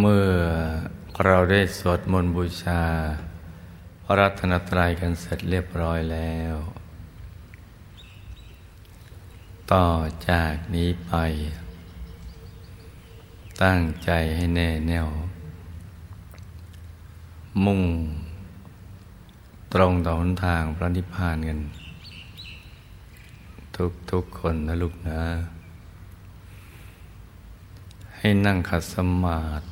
เมื่อเราได้สวดมนต์บูชา พระรัตนตรัยกันเสร็จเรียบร้อยแล้ว ต่อจากนี้ไป ตั้งใจให้แน่แน่ว มุ่ง ตรงต่อหนทางพระนิพพานกัน ทุกทุกคนนะลูกนะ ให้นั่งขัดสมาธิ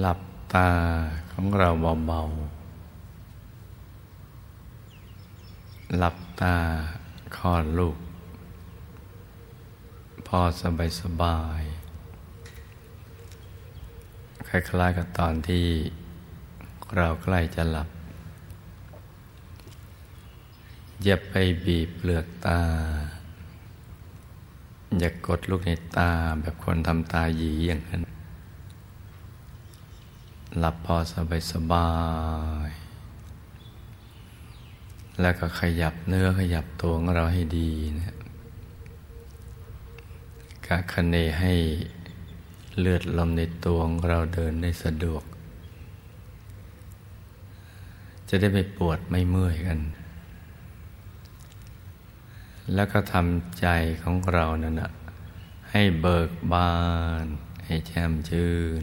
หลับตาของเราเบาๆ หลับตาคลอดลูก พอสบายสบาย คล้ายๆกับตอนที่เราใกล้จะหลับ อย่าไปบีบเปลือกตา อย่ากกดลูกในตาแบบคนทำตาหยีอย่างนั้น หลับพอสบายสบาย แล้วก็ขยับเนื้อขยับตัวของเราให้ดีนะกะคะเนให้เลือดลมในตัวของเราเดินได้สะดวก จะได้ไม่ปวดไม่เมื่อยกัน แล้วก็ทำใจของเรานั่นนะให้เบิกบาน ให้แช่มชื่น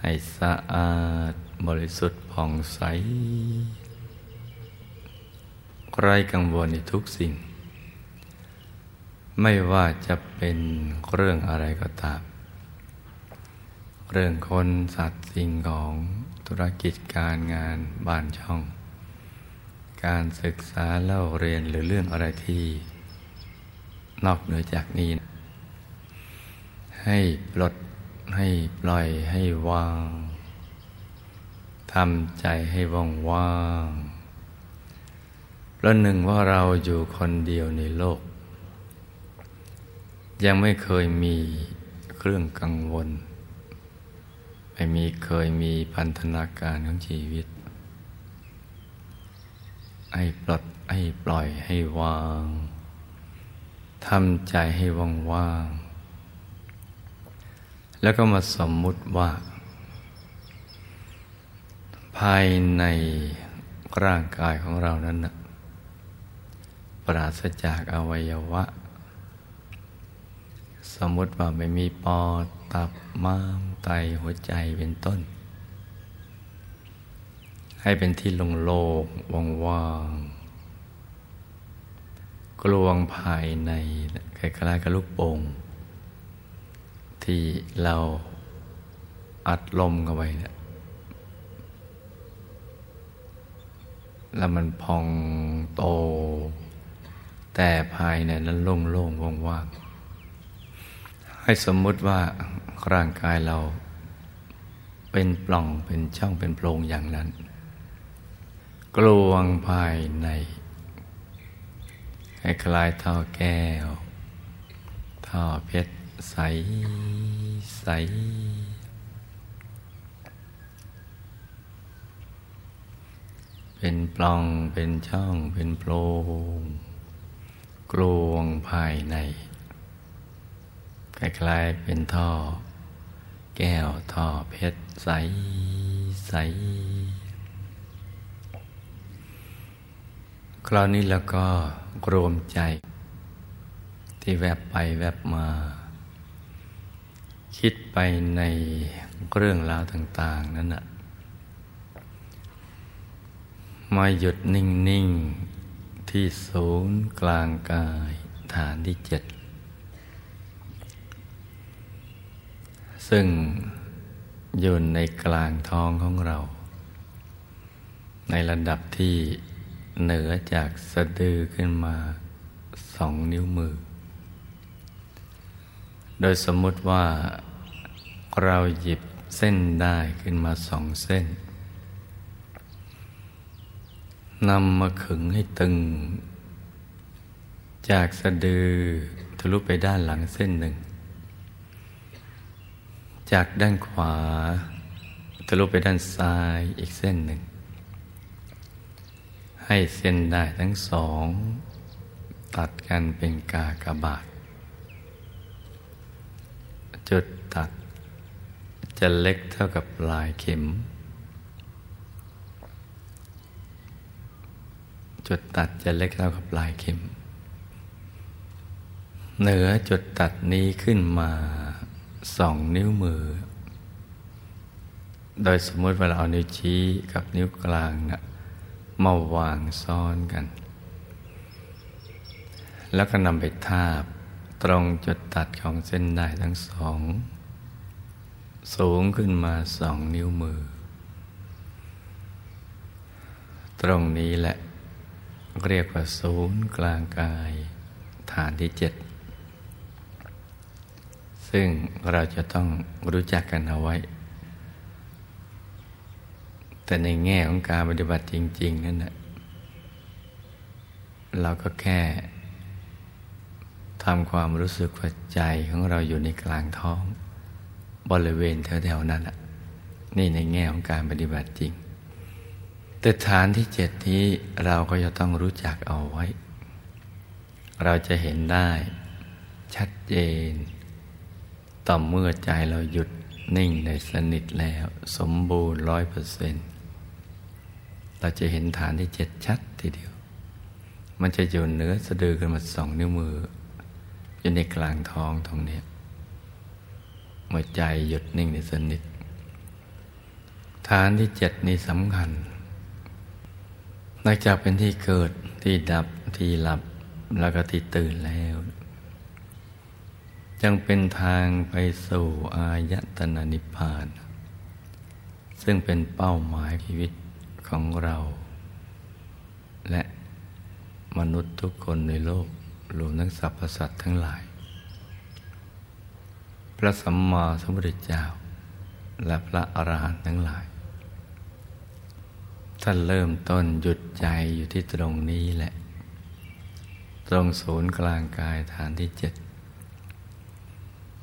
ให้สะอาดบริสุทธิ์ผ่องใสไร้กังวลในทุกสิ่ง ไม่ว่าจะเป็นเรื่องอะไรก็ตาม เรื่องคนสัตว์สิ่งของธุรกิจการงานบ้านช่อง การศึกษาเล่าเรียนหรือเรื่องอะไรที่ นอกเหนือจากนี้ ให้ปลด ให้ปล่อยให้วางทำใจให้ว่างว่างประหนึ่งว่าเราอยู่คนเดียวในโลก ยังไม่เคยมีเครื่องกังวล ไม่มีเคยมีพันธนาการของชีวิต ให้ปลดให้ปล่อยให้วางทำใจให้ว่างว่าง แล้วก็มาสมมุติว่า ภายในร่างกายของเรานั้นนะปราศจากอวัยวะ สมมติว่าไม่มีปอดตับม้ามไตหัวใจเป็นต้น ให้เป็นที่โล่งว่างๆกลวงภายในคล้ายๆกับลูกโป่ง ที่เราอัดลมเข้าไปเนี่ยแล้วมันพองโต แต่ภายในนั้นโล่งๆว่างๆให้สมมุติว่าร่างกายเราเป็นปล่องเป็นช่องเป็นโพรงอย่างนั้น กลวงภายในให้คลายท่อแก้วท่อเพชร ใส ใส เป็นปล่องเป็นช่องเป็นโพรงกลวงภายในคล้ายๆเป็นท่อ แก้วท่อเพชรใส ใส คราวนี้แล้วก็รวมใจ ที่แวบไปแวบมา คิดไปในเรื่องราวต่าง ๆ นั้นนะมาหยุดนิ่ง ๆ ที่ศูนย์กลางกายฐานที่เจ็ด ซึ่งอยู่ในกลางท้องของเรา ในระดับที่เหนือจากสะดือขึ้นมาสองนิ้วมือ โดยสมมติว่า เราหยิบเส้นได้ขึ้นมาสองเส้นนำมาขึงให้ตึง จากสะดือทะลุไปด้านหลังเส้นหนึ่ง จากด้านขวาทะลุไปด้านซ้ายอีกเส้นหนึ่ง ให้เส้นได้ทั้งสอง ตัดกันเป็นกากบาท จุดตัด จะเล็กเท่ากับลายเข็ม จุดตัดจะเล็กเท่ากับลายเข็ม เหนือจุดตัดนี้ขึ้นมาสองนิ้วมือ โดยสมมติว่าเราเอานิ้วชี้กับนิ้วกลางนะมาวางซ้อนกัน แล้วก็นำไปทาบตรงจุดตัดของเส้นได้ทั้งสอง สูงขึ้นมาสองนิ้วมือ ตรงนี้แหละ เรียกว่าศูนย์กลางกาย ฐานที่เจ็ดซึ่งเราจะต้องรู้จักกันเอาไว้ แต่ในแง่ของการปฏิบัติจริง ๆ นั่นแหละเราก็แค่ทำความรู้สึกว่าใจของเราอยู่ในกลางท้อง บริเวณแถวๆนั้นนี่ในแง่ของการปฏิบัติจริง แต่ฐานที่เจ็ดนี้เราก็จะต้องรู้จักเอาไว้ เราจะเห็นได้ชัดเจน ต่อเมื่อใจเราหยุดนิ่งในสนิทแล้วสมบูรณ์ร้อยเปอร์เซ็นต์เราจะเห็นฐานที่เจ็ดชัดทีเดียว มันจะอยู่เนื้อสะดือกันมาสองนิ้วมืออยู่ในกลางท้องตรงนี้ เมื่อใจหยุดนิ่งในสนิท ฐานที่เจ็ดนี้สำคัญนอกจากเป็นที่เกิดที่ดับที่หลับแล้วก็ที่ตื่นแล้ว ยังเป็นทางไปสู่อายตนะนิพพาน ซึ่งเป็นเป้าหมายชีวิตของเรา และมนุษย์ทุกคนในโลกรวมทั้งสรรพสัตว์ทั้งหลาย พระสัมมาสัมพุทธเจ้า และพระอรหันต์ทั้งหลาย ท่านเริ่มต้นหยุดใจอยู่ที่ตรงนี้แหละ ตรงศูนย์กลางกายฐานที่เจ็ด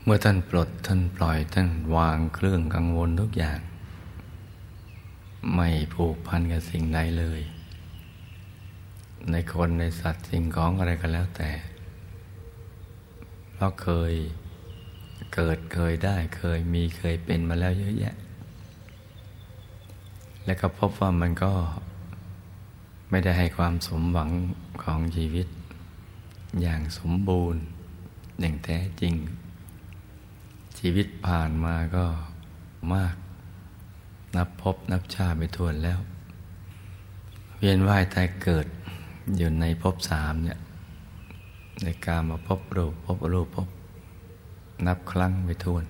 เมื่อท่านปลดท่านปล่อยท่านวางเครื่องกังวลทุกอย่าง ไม่ผูกพันกับสิ่งใดเลย ในคนในสัตว์สิ่งของอะไรก็แล้วแต่เราเคย เกิดเคยได้เคยมีเคยเป็นมาแล้วเยอะแยะ แล้วก็พบว่ามันก็ไม่ได้ให้ความสมหวังของชีวิต อย่างสมบูรณ์อย่างแท้จริง ชีวิตผ่านมาก็มาก นับพบนับชาไปทวนแล้ว เวียนว่ายตายเกิดอยู่ในภพสามเนี่ยในการมาพบรูปพบรูปพบ นับครั้งไปทวน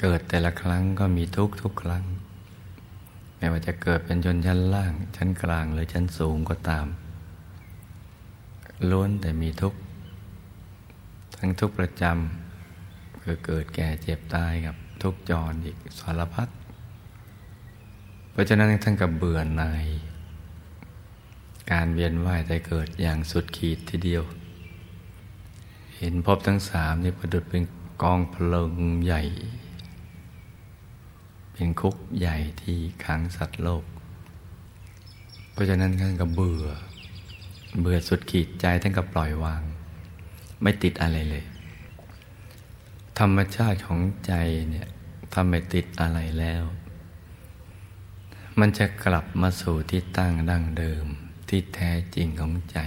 เกิดแต่ละครั้งก็มีทุกทุกครั้ง ไม่ว่าจะเกิดเป็นชนชั้นล่าง ชั้นกลางหรือชั้นสูงก็ตาม ล้วนแต่มีทุกทั้งทุกประจำคือเกิดแก่เจ็บตายกับทุกจรอีกสารพัดเพราะฉะนั้นท่านกับเบื่อหน่ายการเวียนว่ายแต่เกิดอย่างสุดขีดทีเดียว เห็นพบทั้งสามนี่ประดุดเป็นกองเพลิงใหญ่ เป็นคุกใหญ่ที่ขังสัตว์โลก เพราะฉะนั้นท่านก็เบื่อ เบื่อสุดขีดใจท่านก็ปล่อยวาง ไม่ติดอะไรเลย ธรรมชาติของใจเนี่ยถ้าไม่ติดอะไรแล้ว มันจะกลับมาสู่ที่ตั้งดั้งเดิมที่แท้จริงของใจ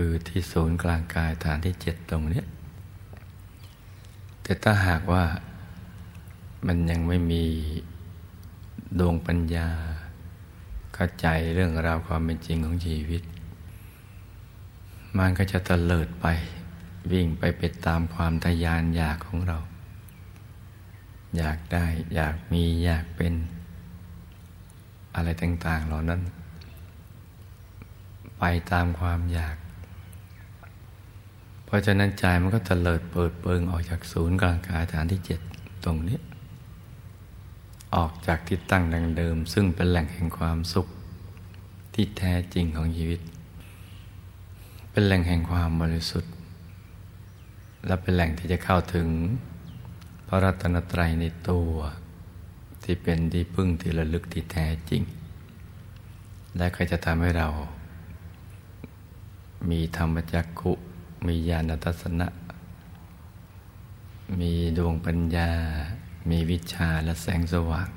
คือที่ศูนย์กลางกายฐานที่เจ็ดตรงนี้ แต่ถ้าหากว่ามันยังไม่มีดวงปัญญา เข้าใจเรื่องราวความเป็นจริงของชีวิต มันก็จะเตลิดไปวิ่งไปเป็นตามความทยานอยากของเรา อยากได้อยากมีอยากเป็นอะไรต่าง ๆ เหล่านั้น ไปตามความอยาก เพราะฉะนั้นใจมันก็เตลิดเปิดเปิงออกจากศูนย์กลางกายฐานที่เจ็ดตรงนี้ ออกจากที่ตั้งดังเดิม ซึ่งเป็นแหล่งแห่งความสุข ที่แท้จริงของชีวิต เป็นแหล่งแห่งความบริสุทธิ์ และเป็นแหล่งที่จะเข้าถึง พระรัตนตรัยในตัวที่เป็นที่พึ่งที่ระลึกที่แท้จริง และก็จะทำให้เรา มีธรรมจักขุ มีญาณทัศนะ มีดวงปัญญา มีวิชาและแสงสว่าง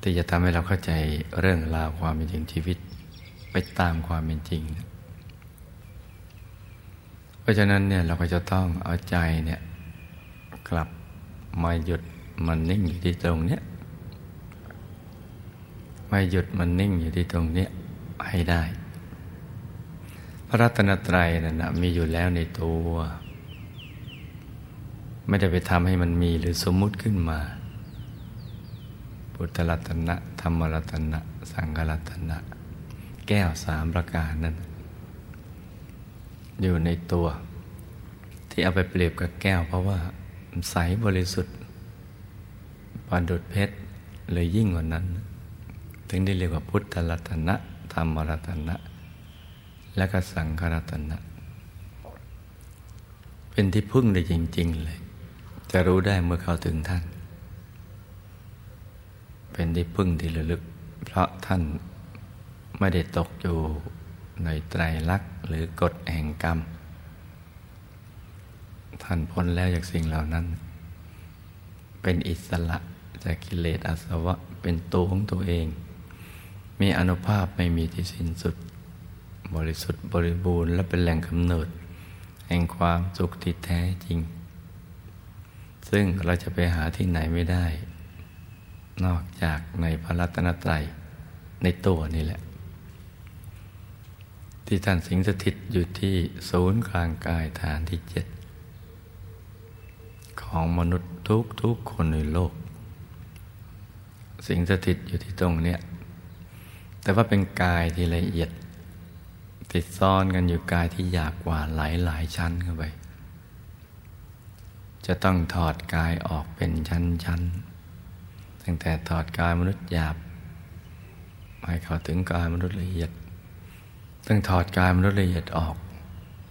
ที่จะทำให้เราเข้าใจเรื่องราวความเป็นจริงชีวิต ไปตามความเป็นจริง เพราะฉะนั้นเนี่ยเราก็จะต้องเอาใจเนี่ยกลับมาหยุดมันนิ่งอยู่ที่ตรงเนี้ยมาหยุดมันนิ่งอยู่ที่ตรงเนี้ยให้ได้ ระรัตนตรัยนั่นนะมีอยู่แล้วในตัว ไม่ได้ไปทำให้มันมีหรือสมมุติขึ้นมา พุทธรัตนะ ธรรมรัตนะ สังฆรัตนะ แก้วสามประการนั้น อยู่ในตัว ที่เอาไปเปรียบกับแก้ว เพราะว่าใสบริสุทธิ์ปานดุดเพชรเลยยิ่งกว่านั้น ถึงได้เรียกว่าพุทธรัตนะ ธรรมรัตนะ และก็สังขรัตนะ เป็นที่พึ่งได้จริง ๆ เลย จะรู้ได้เมื่อเข้าถึงท่าน เป็นที่พึ่งที่ระลึก เพราะท่านไม่ได้ตกอยู่ในไตรลักษณ์หรือกฎแห่งกรรม ท่านพ้นแล้วจากสิ่งเหล่านั้น เป็นอิสระจากกิเลสอาสวะเป็นตัวของตัวเอง มีอนุภาพไม่มีที่สิ้นสุด บริสุทธิ์บริบูรณ์และเป็นแหล่งกำเนิด แห่งความสุขที่แท้จริง ซึ่งเราจะไปหาที่ไหนไม่ได้ นอกจากในพระรัตนตรัยในตัวนี่แหละ ที่ท่านสิงสถิตอยู่ที่ศูนย์กลางกายฐานที่เจ็ดของมนุษย์ทุกทุกคนในโลก สิงสถิตอยู่ที่ตรงเนี้ยแต่ว่าเป็นกายที่ละเอียด ติดซ้อนกันอยู่กายที่หยาบกว่าหลายหลายชั้นเข้าไป จะต้องถอดกายออกเป็นชั้นๆ ตั้งแต่ถอดกายมนุษย์หยาบให้เข้าถึงกายมนุษย์ละเอียดต้องถอดกายมนุษย์ละเอียดออก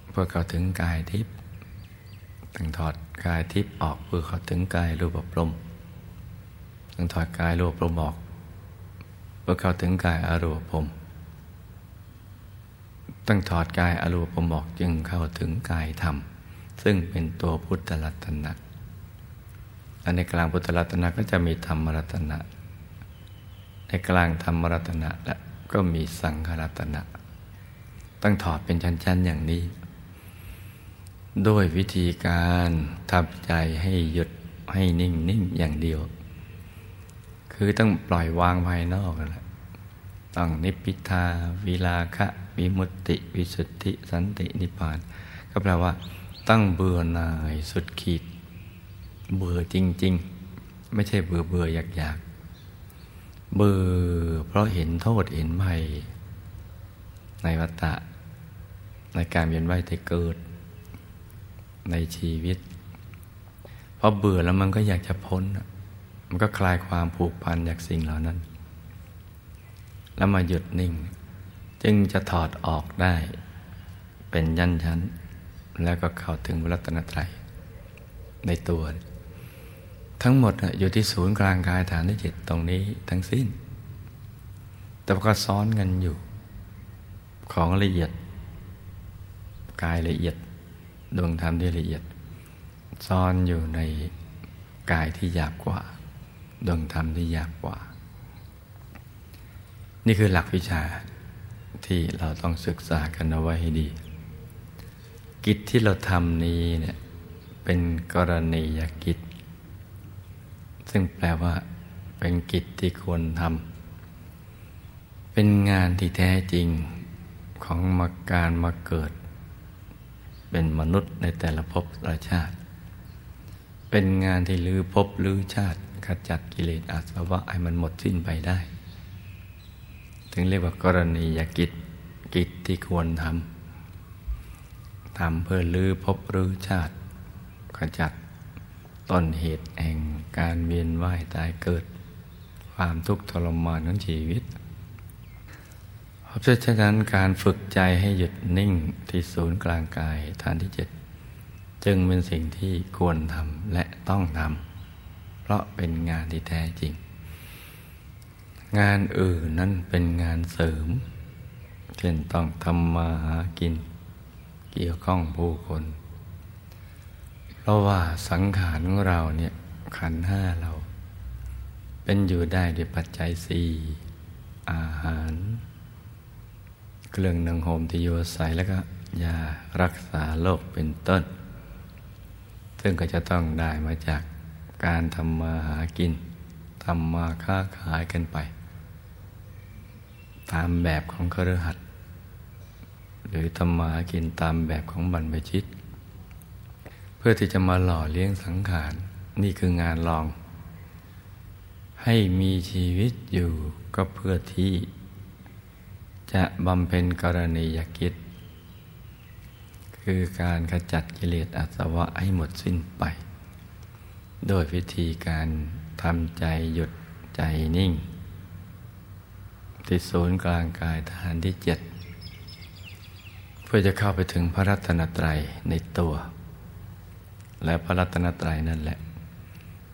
เพื่อเข้าถึงกายทิพย์ต้องถอดกายทิพย์ออกเพื่อเข้าถึงกายรูปปรมต้องถอดกายรูปปรมออก เพื่อเข้าถึงกายอรูปปรม ต้องถอดกายอรูปมบอกจึงเข้าถึงกายธรรม ซึ่งเป็นตัวพุทธรัตนะอันในกลางพุทธรัตนะก็จะมีธรรมรัตนะ ในกลางธรรมรัตนะและก็มีสังขรัตนะต้องถอดเป็นชั้นๆอย่างนี้ด้วยวิธีการทำใจให้หยุดให้นิ่งนิ่งอย่างเดียว คือต้องปล่อยวางภายนอกแหละ ต้องนิพพิทาวิลาคะวิมุตติ วิสุทธิ สันตินิพพาน ก็แปลว่าตั้งเบื่อหน่ายสุดขีด เบื่อจริง ๆ ไม่ใช่เบื่อเบื่ออยากอยากเบื่อเพราะเห็นโทษเห็นภัยในวัฏฏะในการเวียนว่ายแต่เกิด ในชีวิตพอเบื่อแล้วมันก็อยากจะพ้น มันก็คลายความผูกพันจากสิ่งเหล่านั้น แล้วมาหยุดนิ่ง จึงจะถอดออกได้ เป็นยันชั้น แล้วก็เข้าถึงรัตนตรัยในตัว ทั้งหมดอยู่ที่ศูนย์กลางกายฐานที่เจ็ดตรงนี้ทั้งสิ้น แต่ก็ซ้อนกันอยู่ ของละเอียด กายละเอียดดวงธรรมที่ละเอียด ซ่อนอยู่ในกายที่หยาบกว่า ดวงธรรมที่หยาบกว่า นี่คือหลักวิชาที่เราต้องศึกษากันเอาไว้ให้ดี กิจที่เราทำนี้เนี่ยเป็นกรณียกิจ ซึ่งแปลว่า เป็นกิจที่ควรทำเป็นงานที่แท้จริงของมาการมาเกิด เป็นมนุษย์ในแต่ละภพละชาติ เป็นงานที่ลือภพลือชาติขจัดกิเลสอาสวะให้มันหมดสิ้นไปได้ ถึงเรียกว่ากรณียกิจกิจที่ควรทำทำเพื่อลือพบรื้อชาติขจัดต้นเหตุแห่งการเวียนว่ายตายเกิด ความทุกข์ทรมานของชีวิตเพราะฉะนั้นการฝึกใจให้หยุดนิ่งที่ศูนย์กลางกายฐานที่เจ็ดจึงเป็นสิ่งที่ควรทำและต้องทำเพราะเป็นงานที่แท้จริง งานอื่นนั้นเป็นงานเสริม เช่นต้องทำมาหากิน เกี่ยวข้องผู้คน เพราะว่าสังขารของเราเนี่ยขันห้าเรา เป็นอยู่ได้ด้วยปัจจัยสี่อาหาร เครื่องนึ่งห่มที่อยู่อาศัยแล้วก็ยารักษาโรคเป็นต้น ซึ่งก็จะต้องได้มาจากการทำมาหากินทำมาค้าขายกันไป ตามแบบของคฤหัสถ์หรือทำมาหากินตามแบบของบรรพชิต เพื่อที่จะมาหล่อเลี้ยงสังขาร นี่คืองานลอง ให้มีชีวิตอยู่ก็เพื่อที่ จะบำเพ็ญกรณียกิจ คือการขจัดกิเลสอาสวะให้หมดสิ้นไป โดยวิธีการทำใจหยุดใจนิ่ง ที่ศูนย์กลางกายฐานที่เจ็ดเพื่อจะเข้าไปถึงพระรัตนตรัยในตัว และพระรัตนตรัยนั่นแหละ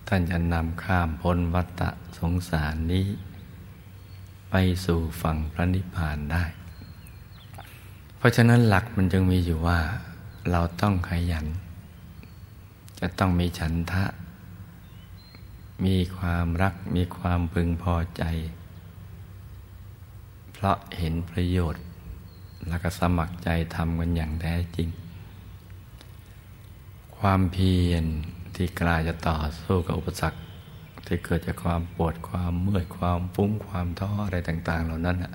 ท่านจะนำข้ามพ้นวัฏสงสารนี้ ไปสู่ฝั่งพระนิพพานได้ เพราะฉะนั้นหลักมันจึงมีอยู่ว่า เราต้องขยัน จะต้องมีฉันทะ มีความรักมีความพึงพอใจ เพราะเห็นประโยชน์ แล้วก็สมัครใจทำกันอย่างแท้จริง ความเพียรที่กล้าจะต่อสู้กับอุปสรรคที่เกิดจากความปวดความเมื่อยความฟุ้งความท้ออะไรต่าง ๆ เหล่านั้นอะ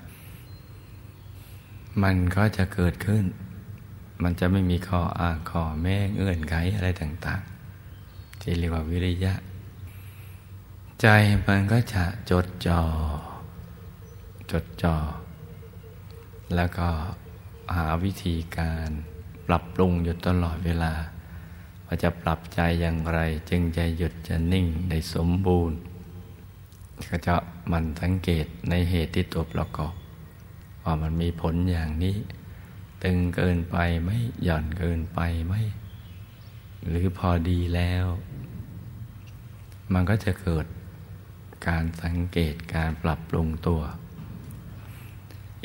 มันก็จะเกิดขึ้น มันจะไม่มีข้ออ้างข้อแม่เงื่อนไขอะไรต่าง ๆ ที่เรียกว่าวิริยะ ใจมันก็จะจดจอ่อ จดจ่อ แล้วก็หาวิธีการปรับปรุงอยู่ตลอดเวลา ว่าจะปรับใจอย่างไร จึงจะหยุดจะนิ่งได้สมบูรณ์ ก็จะมันสังเกตในเหตุที่ตัวประกอบ ว่ามันมีผลอย่างนี้ ตึงเกินไปไหมหย่อนเกินไปไหมหรือพอดีแล้ว มันก็จะเกิดการสังเกตการปรับปรุงตัว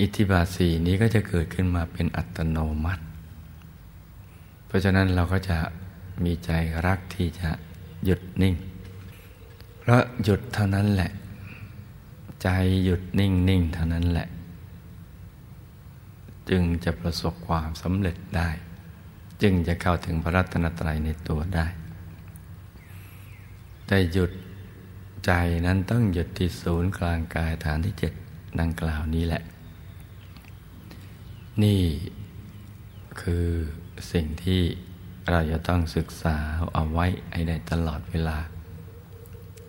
อิทธิบาทสี่นี้ก็จะเกิดขึ้นมาเป็นอัตโนมัติ เพราะฉะนั้นเราก็จะมีใจรักที่จะหยุดนิ่ง เพราะหยุดเท่านั้นแหละ ใจหยุดนิ่งนิ่งเท่านั้นแหละ จึงจะประสบความสำเร็จได้ จึงจะเข้าถึงพระรัตนตรัยในตัวได้ แต่หยุดใจนั้นต้องหยุดที่ศูนย์กลางกายฐานที่เจ็ดดังกล่าวนี้แหละ นี่คือสิ่งที่เราจะต้องศึกษาเอาไว้ให้ได้ตลอดเวลา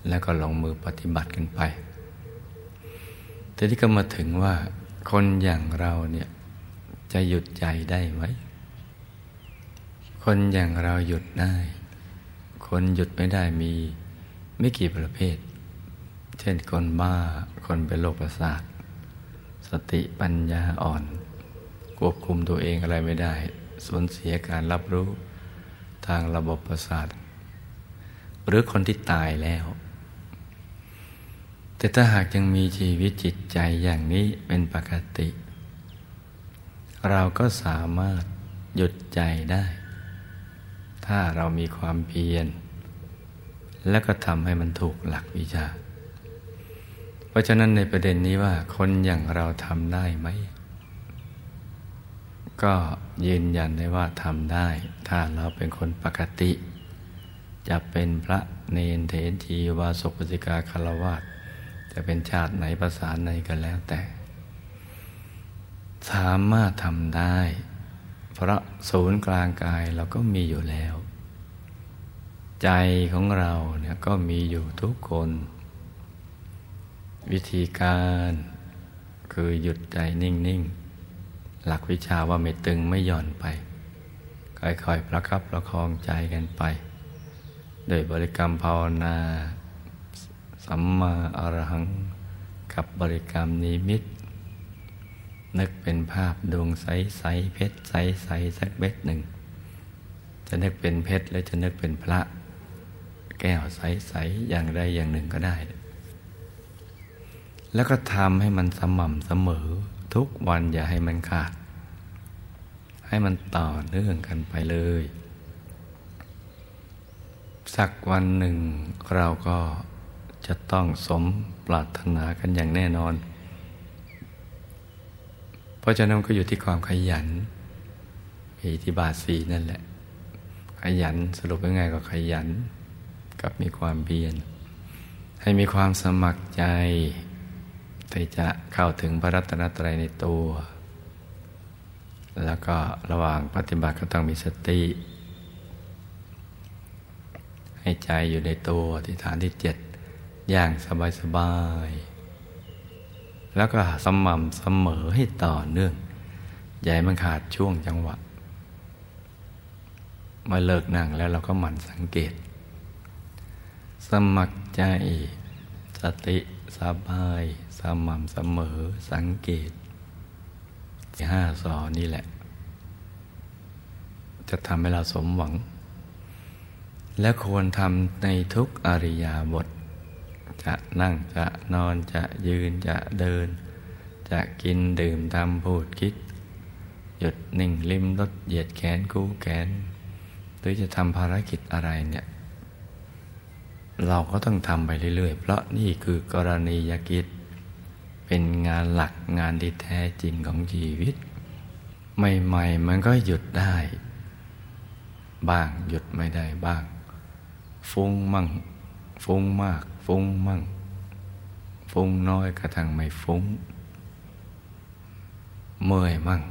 แล้วก็ลงมือปฏิบัติกันไป แต่ที่ก็มาถึงว่า คนอย่างเราเนี่ย จะหยุดใจได้ไหม คนอย่างเราหยุดได้ คนหยุดไม่ได้มีไม่กี่ประเภท เช่นคนบ้า คนเป็นโรคประสาท สติปัญญาอ่อน ควบคุมตัวเองอะไรไม่ได้ สูญเสียการรับรู้ทางระบบประสาท หรือคนที่ตายแล้ว แต่ถ้าหากยังมีชีวิตจิตใจอย่างนี้เป็นปกติ เราก็สามารถหยุดใจได้ ถ้าเรามีความเพียร และก็ทำให้มันถูกหลักวิชา เพราะฉะนั้นในประเด็นนี้ว่าคนอย่างเราทำได้ไหม ก็ยืนยันได้ว่าทำได้ ถ้าเราเป็นคนปกติ จะเป็นพระเนนเถนทีวาสุปสิกาคารวาสจะเป็นชาติไหนภาษาไหนก็แล้วแต่ สามารถทำได้ เพราะศูนย์กลางกายเราก็มีอยู่แล้ว ใจของเราเนี่ยก็มีอยู่ทุกคน วิธีการคือหยุดใจนิ่ง ๆ หลักวิชาว่าไม่ตึงไม่หย่อนไป ค่อยๆประครับประคองใจกันไป โดยบริกรรมภาวนา สัมมาอรหัง กับบริกรรมนิมิต นึกเป็นภาพดวงใสๆเพชรใสๆสักเบ็ดหนึ่ง จะนึกเป็นเพชรและจะนึกเป็นพระ แก้วใสๆอย่างใดอย่างหนึ่งก็ได้ แล้วก็ทำให้มันสม่ำเสมอทุกวันอย่าให้มันขาด ให้มันต่อเนื่องกันไปเลย สักวันหนึ่งเราก็จะต้องสมปรารถนากันอย่างแน่นอน เพราะฉะนั้นก็อยู่ที่ความขยันมีที่บาทสีนั่นแหละ ขยันสรุปง่ายๆก็ขยัน กับมีความเพียรให้มีความสมัครใจที่จะเข้าถึงพระรัตนตรัยในตัว แล้วก็ระหว่างปฏิบัติก็ต้องมีสติ ให้ใจอยู่ในตัวที่ฐานที่เจ็ดอย่างสบายๆแล้วก็สม่ำเสมอให้ต่อเนื่องใหญ่มันขาดช่วงจังหวะมาเลิกนั่งแล้วเราก็หมั่นสังเกต สมัครใจสติสบาย สม่ำเสมอสังเกต ห้าสอนี่แหละ จะทำให้เราสมหวัง และควรทำในทุกอริยาบท จะนั่งจะนอนจะยืนจะเดิน จะกินดื่มทำพูดคิด หยุดนิ่งริมรถเหยียดแขนคู่แขน หรือจะทำภารกิจอะไรเนี่ย เราก็ต้องทำไปเรื่อยๆ เพราะนี่คือกรณียกิจ เป็นงานหลักงานที่แท้จริงของชีวิต ใหม่ๆมันก็หยุดได้ บ้างหยุดไม่ได้บ้าง ฟุ้งมั่ง ฟุ้งมาก ฟุ้งมั่ง ฟุ้งน้อยกระทั่งไม่ฟุ้ง เมื่อยมั่ง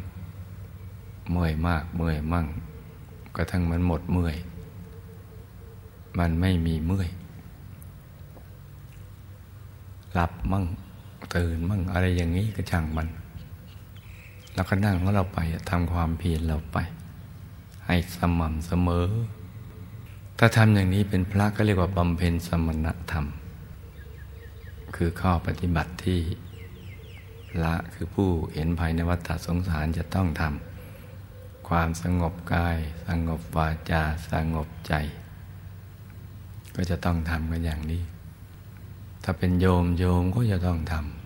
เมื่อยมากเมื่อยมั่ง กระทั่งมันหมดเมื่อย มันไม่มีเมื่อยหลับมั่ง ตื่นมั่งอะไรอย่างนี้ก็ช่างมันแล้วก็นั่งของเราไปทำความเพียรเราไป ให้สม่ำเสมอ ถ้าทำอย่างนี้เป็นพระก็เรียกว่าบำเพ็ญสมณธรรม คือข้อปฏิบัติที่ละคือผู้เห็นภายในวัฏสงสารจะต้องทำความสงบกาย สงบวาจา สงบใจ ก็จะต้องทำกันอย่างนี้ ถ้าเป็นโยมโยมก็จะต้องทำ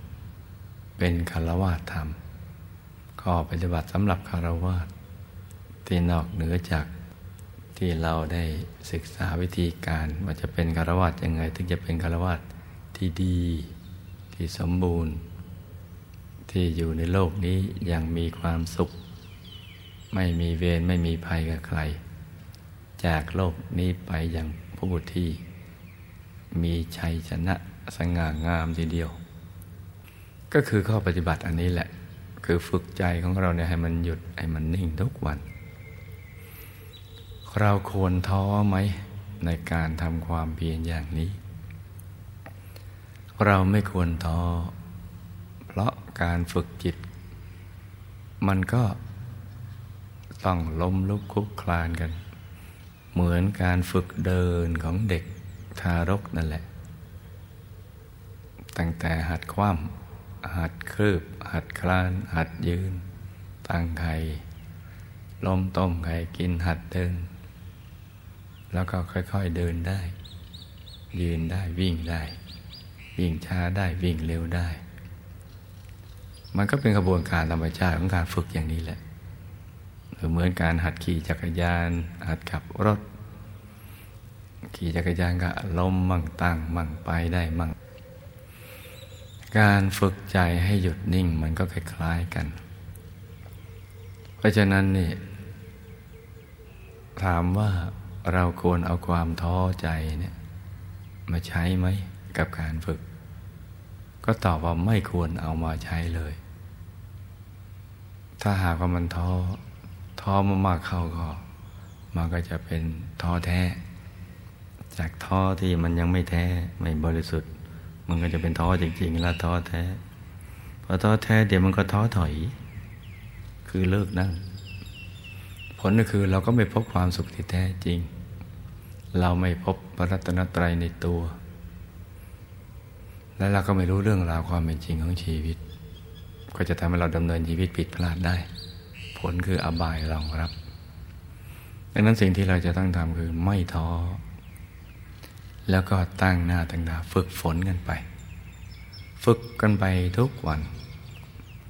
เป็นคารวะธรรม ข้อปฏิบัติสำหรับคารวะที่นอกเหนือจากที่เราได้ศึกษาวิธีการว่าจะเป็นคารวะยังไง ถึงจะเป็นคารวะที่ดีที่สมบูรณ์ ที่อยู่ในโลกนี้ยังมีความสุข ไม่มีเวรไม่มีภัยกับใคร จากโลกนี้ไปอย่างผู้ที่มีชัยชนะสง่างามทีเดียว ก็คือข้อปฏิบัติอันนี้แหละ คือฝึกใจของเราเนี่ยให้มันหยุดให้มันนิ่งทุกวัน เราควรท้อไหมในการทำความเพียรอย่างนี้ เราไม่ควรท้อเพราะการฝึกจิต มันก็ต้องล้มลุกคลุกคลานกัน เหมือนการฝึกเดินของเด็กทารกนั่นแหละ ตั้งแต่หัดคว่ำ หัดคืบ หัดคลาน หัดยืน ตั้งไข่ล้มต้มไข่กินหัดเดิน แล้วก็ค่อยๆเดินได้ ยืนได้วิ่งได้ วิ่งช้าได้วิ่งเร็วได้ มันก็เป็นกระบวนการธรรมชาติของการฝึกอย่างนี้แหละหรือเหมือนการหัดขี่จักรยาน หัดขับรถ ขี่จักรยานก็ล้มมั่งตั้งมั่งไปได้มั่ง การฝึกใจให้หยุดนิ่งมันก็คล้ายๆกัน เพราะฉะนั้นนี่ถามว่าเราควรเอาความท้อใจเนี่ยมาใช้ไหมกับการฝึก ก็ตอบว่าไม่ควรเอามาใช้เลย ถ้าหากว่ามันท้อท้อมากๆเข้าก็มันก็จะเป็นท้อแท้ จากท้อที่มันยังไม่แท้ไม่บริสุทธิ์ มันก็จะเป็นท้อจริงๆแล้วท้อแท้พอท้อแท้เดี๋ยวมันก็ท้อถอย คือเลิกนั่ง ผลก็คือเราก็ไม่พบความสุขที่แท้จริง เราไม่พบพระรัตนตรัยในตัว และเราก็ไม่รู้เรื่องราวความเป็นจริงของชีวิต ก็จะทำให้เราดำเนินชีวิตผิดพลาดได้ ผลคืออบายรองรับดังนั้นสิ่งที่เราจะต้องทำคือไม่ท้อ แล้วก็ตั้งหน้าตั้งตาฝึกฝนกันไป ฝึกกันไปทุกวัน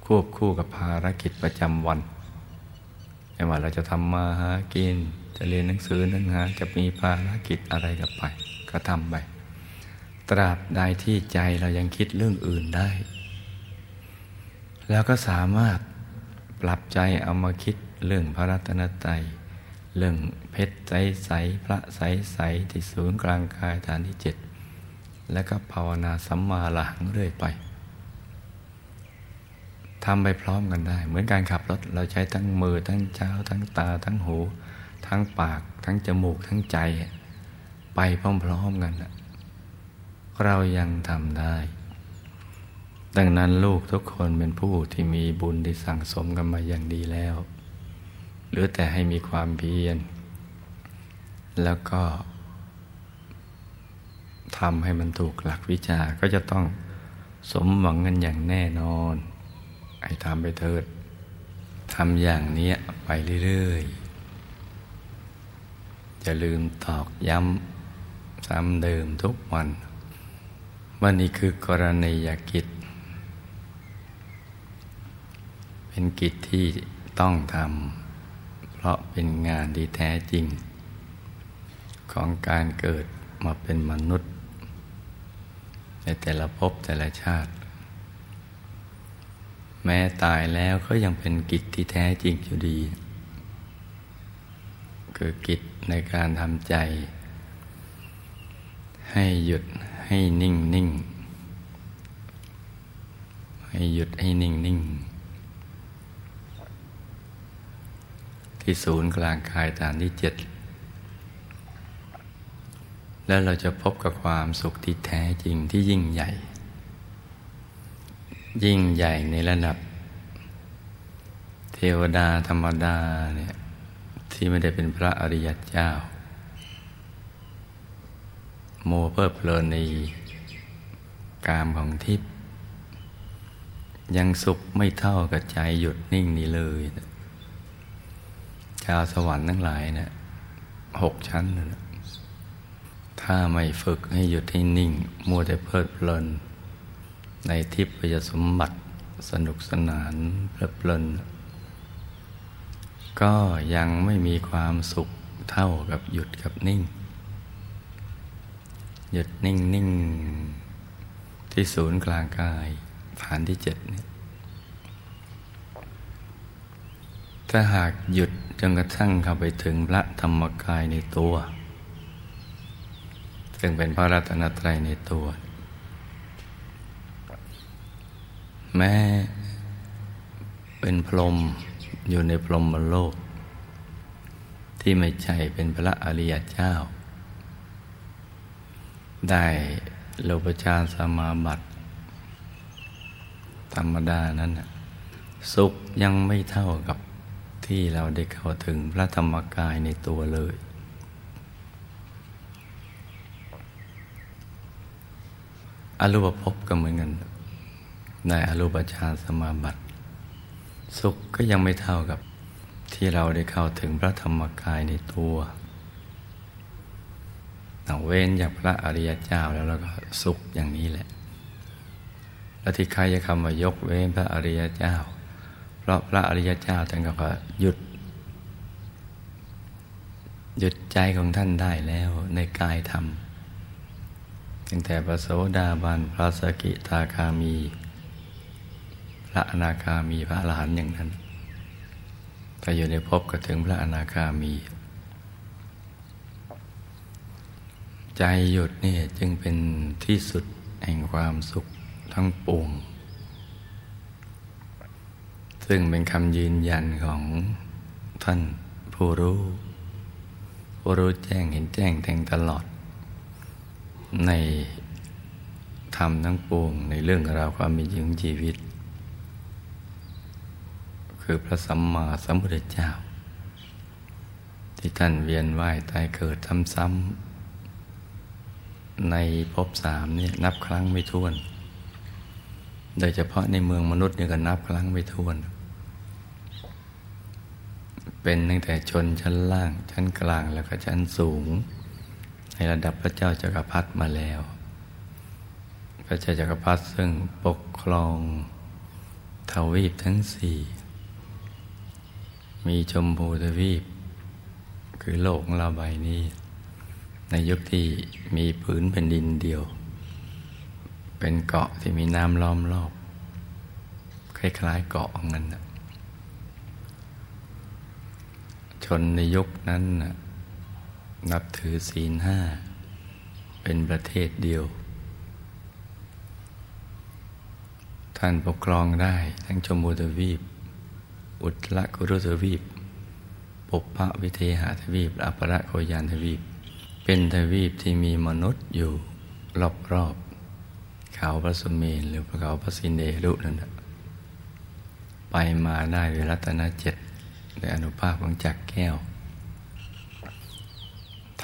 ควบคู่กับภารกิจประจำวันไม่ว่าเราจะทำมาหากิน จะเรียนหนังสือหนังหาจะมีภารกิจอะไรก็ไป ก็ทำไป ตราบใดที่ใจเรายังคิดเรื่องอื่นได้ แล้วก็สามารถปรับใจเอามาคิดเรื่องพระรัตนตรัยเรื่อง เพชรใสใสพระใสใสที่ศูนย์กลางกายฐานที่เจ็ดแล้วก็ภาวนาสัมมาหลังเรื่อยไปทำไปพร้อมกันได้ เหมือนการขับรถเราใช้ทั้งมือทั้งเช้า ทั้งตา ทั้งหู ทั้งปาก ทั้งจมูก ทั้งใจ ไปพร้อมๆกันเรายังทำได้ ดังนั้นลูกทุกคนเป็นผู้ที่มีบุญที่สั่งสมกันมาอย่างดีแล้ว หรือแต่ให้มีความเพียร แล้วก็ทำให้มันถูกหลักวิชาก็จะต้องสมหวังกันอย่างแน่นอน ไอ้ทำไปเถิดทำอย่างนี้ไปเรื่อยๆจะลืมตอกย้ำซ้ำเดิมทุกวันวันนี้คือกรณียกิจ เป็นกิจที่ต้องทำเพราะเป็นงานที่แท้จริง ของการเกิดมาเป็นมนุษย์ ในแต่ละภพแต่ละชาติ แม้ตายแล้วก็ยังเป็นกิจที่แท้จริงอยู่ดี คือกิจในการทำใจ ให้หยุดให้นิ่งนิ่งให้หยุดให้นิ่งนิ่งที่ศูนย์กลางกายฐานที่เจ็ด แล้วเราจะพบกับความสุขที่แท้จริงที่ยิ่งใหญ่ ยิ่งใหญ่ในระดับ เทวดาธรรมดาเนี่ยที่ไม่ได้เป็นพระอริยเจ้า โมเพิบเพลินในกามของทิพย์ยังสุขไม่เท่ากับใจหยุดนิ่งนี้เลยชาวสวรรค์ทั้งหลายเนะี่ยหกชั้นนะ ถ้าไม่ฝึกให้หยุดให้นิ่ง มัวแต่เพลิดเพลิน ในทิพยสมบัติสนุกสนานเพลิดเพลิน ก็ยังไม่มีความสุขเท่ากับหยุดกับนิ่ง หยุดนิ่งนิ่งที่ศูนย์กลางกายฐานที่เจ็ดนี่ถ้าหากหยุดจนกระทั่งเข้าไปถึงพระธรรมกายในตัว ซึ่งเป็นพระรัตนตรัยในตัว แม้เป็นพรหมอยู่ในพรหมโลก ที่ไม่ใช่เป็นพระอริยเจ้า ได้โลปชาสมาบัติ ธรรมดานั้นสุขยังไม่เท่ากับที่เราได้เข้าถึงพระธรรมกายในตัวเลย อรูปภพก็เหมือนกันในอรูปฌานสมาบัติ สุขก็ยังไม่เท่ากับที่เราได้เข้าถึงพระธรรมกายในตัวต้องเว้นจากพระอริยเจ้าแล้วเราก็สุขอย่างนี้แหละ แล้วที่ใครจะคำว่ายกเว้นพระอริยเจ้า เพราะพระอริยเจ้าท่านก็หยุด หยุดใจของท่านได้แล้วในกายธรรม ตั้งแต่พระโสดาบันพระสกิทาคามี พระอนาคามีพระอรหันต์อย่างนั้นถ้าอยู่ในภพก็ถึงพระอนาคามี ใจหยุดนี่จึงเป็นที่สุดแห่งความสุขทั้งปวง ซึ่งเป็นคำยืนยันของท่านผู้รู้ผู้รู้แจ้งเห็นแจ้งแทงตลอด ในธรรมทั้งปวงในเรื่องราวความมีจริงชีวิต คือพระสัมมาสัมพุทธเจ้า ที่ท่านเวียนว่ายตายเกิดซ้ำๆในภพสามเนี่ยนับครั้งไม่ถ้วน โดยเฉพาะในเมืองมนุษย์เนี่ยก็นับครั้งไม่ถ้วน เป็นตั้งแต่ชนชั้นล่างชั้นกลางแล้วก็ชั้นสูง ในระดับพระเจ้าจักรพรรดิมาแล้ว พระเจ้าจักรพรรดิซึ่งปกครองทวีปทั้งสี่ มีชมพูทวีป คือโลกของเราใบนี้ ในยุคที่มีผืนแผ่นดินเดียว เป็นเกาะที่มีน้ำล้อมรอบ คล้ายๆเกาะงั้นชนในยุคนั้นนั นับถือศีลห้า เป็นประเทศเดียว ท่านปกครองได้ทั้งชมพูทวีป อุตรกุรุทวีปปุพพวิเทหทวีปอภรโคยานทวีป เป็นทวีปที่มีมนุษย์อยู่รอบๆเขาพระสุเมนหรือเขาพระสินเดรุนั่นไปมาได้เวรัตนเจ็ดในอนุภาพของจักแก้ว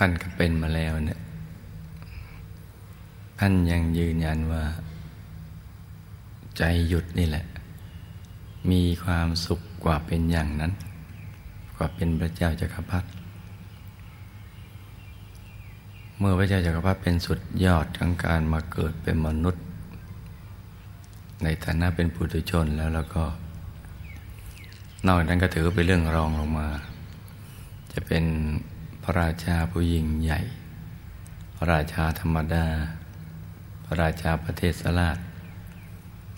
ท่านก็เป็นมาแล้วเนี่ยท่านยังยืนยันว่า ใจหยุดนี่แหละ มีความสุขกว่าเป็นอย่างนั้น กว่าเป็นพระเจ้าจักรพรรดิเมื่อพระเจ้าจักรพรรดิเป็นสุดยอดของการมาเกิดเป็นมนุษย์ ในฐานะเป็นปุถุชนแล้วแล้วก็ นอกนั้นก็ถือเป็นเรื่องรองลงมา จะเป็น พระราชาผู้ยิ่งใหญ่ พระราชาธรรมดา พระราชาประเทศสลาด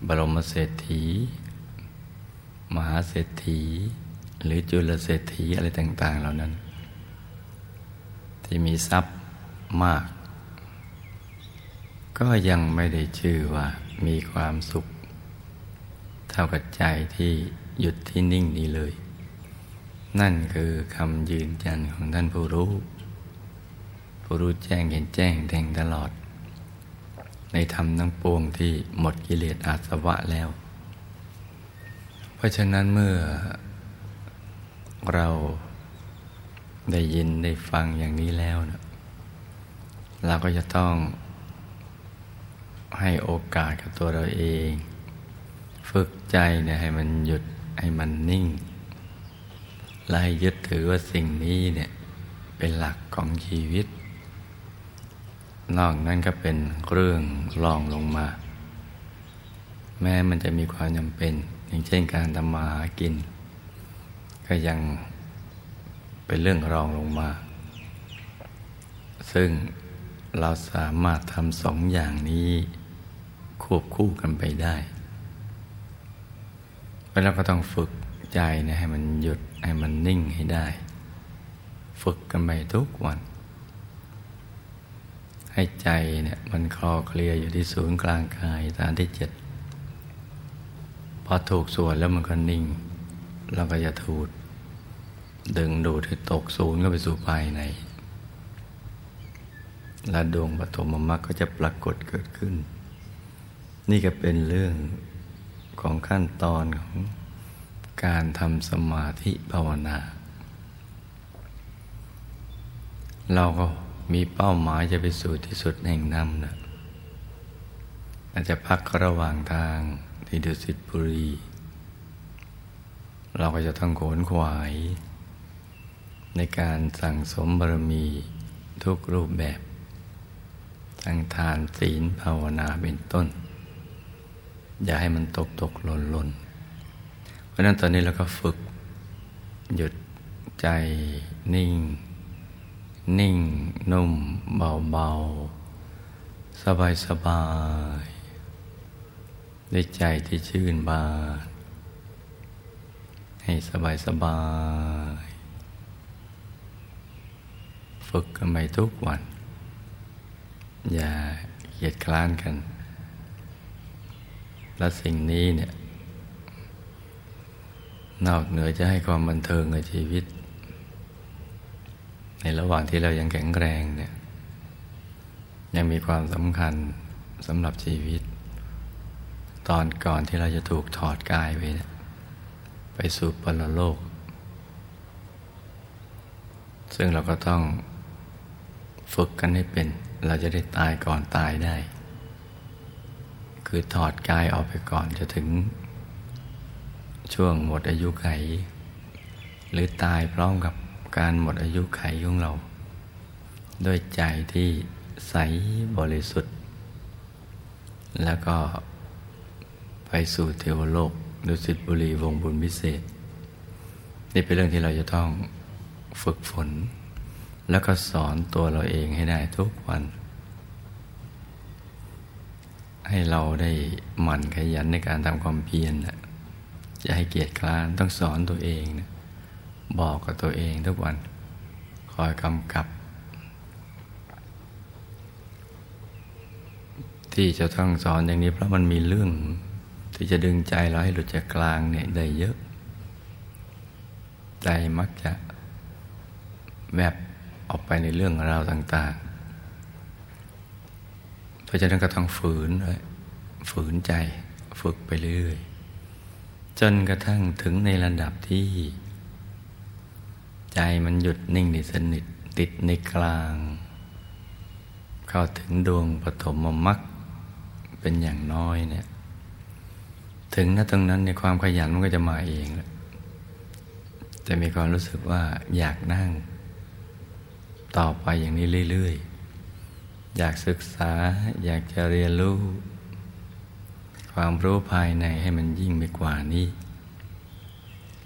บรมเศรษฐี มหาเศรษฐี หรือจุลเศรษฐีอะไรต่าง ๆ เหล่านั้น ที่มีทรัพย์มาก ก็ยังไม่ได้ชื่อว่ามีความสุข เท่ากับใจที่หยุดที่นิ่งนี้เลย นั่นคือคำยืนยันของท่านผู้รู้ ผู้รู้แจ้งเห็นแจ้งแทงตลอด ในธรรมทั้งปวงที่หมดกิเลสอาสวะแล้ว เพราะฉะนั้นเมื่อเราได้ยินได้ฟังอย่างนี้แล้วนะเราก็จะต้องให้โอกาสกับตัวเราเอง ฝึกใจเนี่ยให้มันหยุดให้มันนิ่ง และให้ยึดถือว่าสิ่งนี้เนี่ยเป็นหลักของชีวิต นอกนั้นก็เป็นเรื่องรองลงมา แม้มันจะมีความจำเป็น อย่างเช่นการทำมาหากิน ก็ยังเป็นเรื่องรองลงมา ซึ่งเราสามารถทำสองอย่างนี้ ควบคู่กันไปได้แล้วก็ต้องฝึก ใจนะให้มันหยุดให้มันนิ่งให้ได้ ฝึกกันไปทุกวัน ให้ใจเนี่ยมันคลอเคลียอยู่ที่ศูนย์กลางกายฐานที่เจ็ดพอถูกส่วนแล้วมันก็นิ่ง เราก็จะถูด ดึงดูดให้ตกศูนย์ก็ไปสู่ภายใน และดวงปฐมมรรคก็จะปรากฏเกิดขึ้น นี่ก็เป็นเรื่องของขั้นตอนของ การทำสมาธิภาวนา เราก็มีเป้าหมายจะไปสู่ที่สุดแห่งนำนะอาจจะพักระหว่างทางที่ดุสิตบุรี เราก็จะต้องโขนขวาย ในการสั่งสมบารมีทุกรูปแบบทั้งทานศีลภาวนาเป็นต้น อย่าให้มันตกตกหล่นหล่น เพราะนั้นตอนนี้เราก็ฝึก หยุดใจนิ่ง นิ่ง นุ่ม เบาเบาสบายสบายด้วยใจที่ชื่นบานให้สบายสบาย ฝึกกันไปทุกวัน อย่าเกียดคร้านกัน และสิ่งนี้เนี่ย นอกเหนือจะให้ความบันเทิงในชีวิต ในระหว่างที่เรายังแข็งแรงเนี่ยยังมีความสำคัญสำหรับชีวิต ตอนก่อนที่เราจะถูกถอดกายไปเนี่ยไปสู่ปรโลก ซึ่งเราก็ต้องฝึกกันให้เป็น เราจะได้ตายก่อนตายได้ คือถอดกายออกไปก่อนจะถึง ช่วงหมดอายุไข หรือตายพร้อมกับการหมดอายุไขของเรา ด้วยใจที่ใสบริสุทธิ์ แล้วก็ไปสู่เทวโลกดุสิตบุรีวงบุญพิเศษ นี่เป็นเรื่องที่เราจะต้องฝึกฝน แล้วก็สอนตัวเราเองให้ได้ทุกวัน ให้เราได้หมั่นขยันในการทำความเพียรจะ ให้เกียรติคร้านต้องสอนตัวเองนะบอกกับตัวเองทุกวัน คอยกำกับ ที่จะต้องสอนอย่างนี้เพราะมันมีเรื่อง ที่จะดึงใจเราให้หลุดจากกลางเนี่ยได้เยอะ ใจมักจะแบบออกไปในเรื่องราวต่าง ๆ เพราะฉะนั้นก็ต้องฝืนเลยฝืนใจฝึกไปเรื่อย จนกระทั่งถึงในระดับที่ ใจมันหยุดนิ่งในสนิทติดในกลาง เข้าถึงดวงปฐมมรรคเป็นอย่างน้อยเนี่ย ถึงณตรงนั้นในความขยันมันก็จะมาเองจะมีความรู้สึกว่าอยากนั่ง ต่อไปอย่างนี้เรื่อย ๆ อยากศึกษาอยากจะเรียนรู้ ความรู้ภายในให้มันยิ่งไปกว่านี้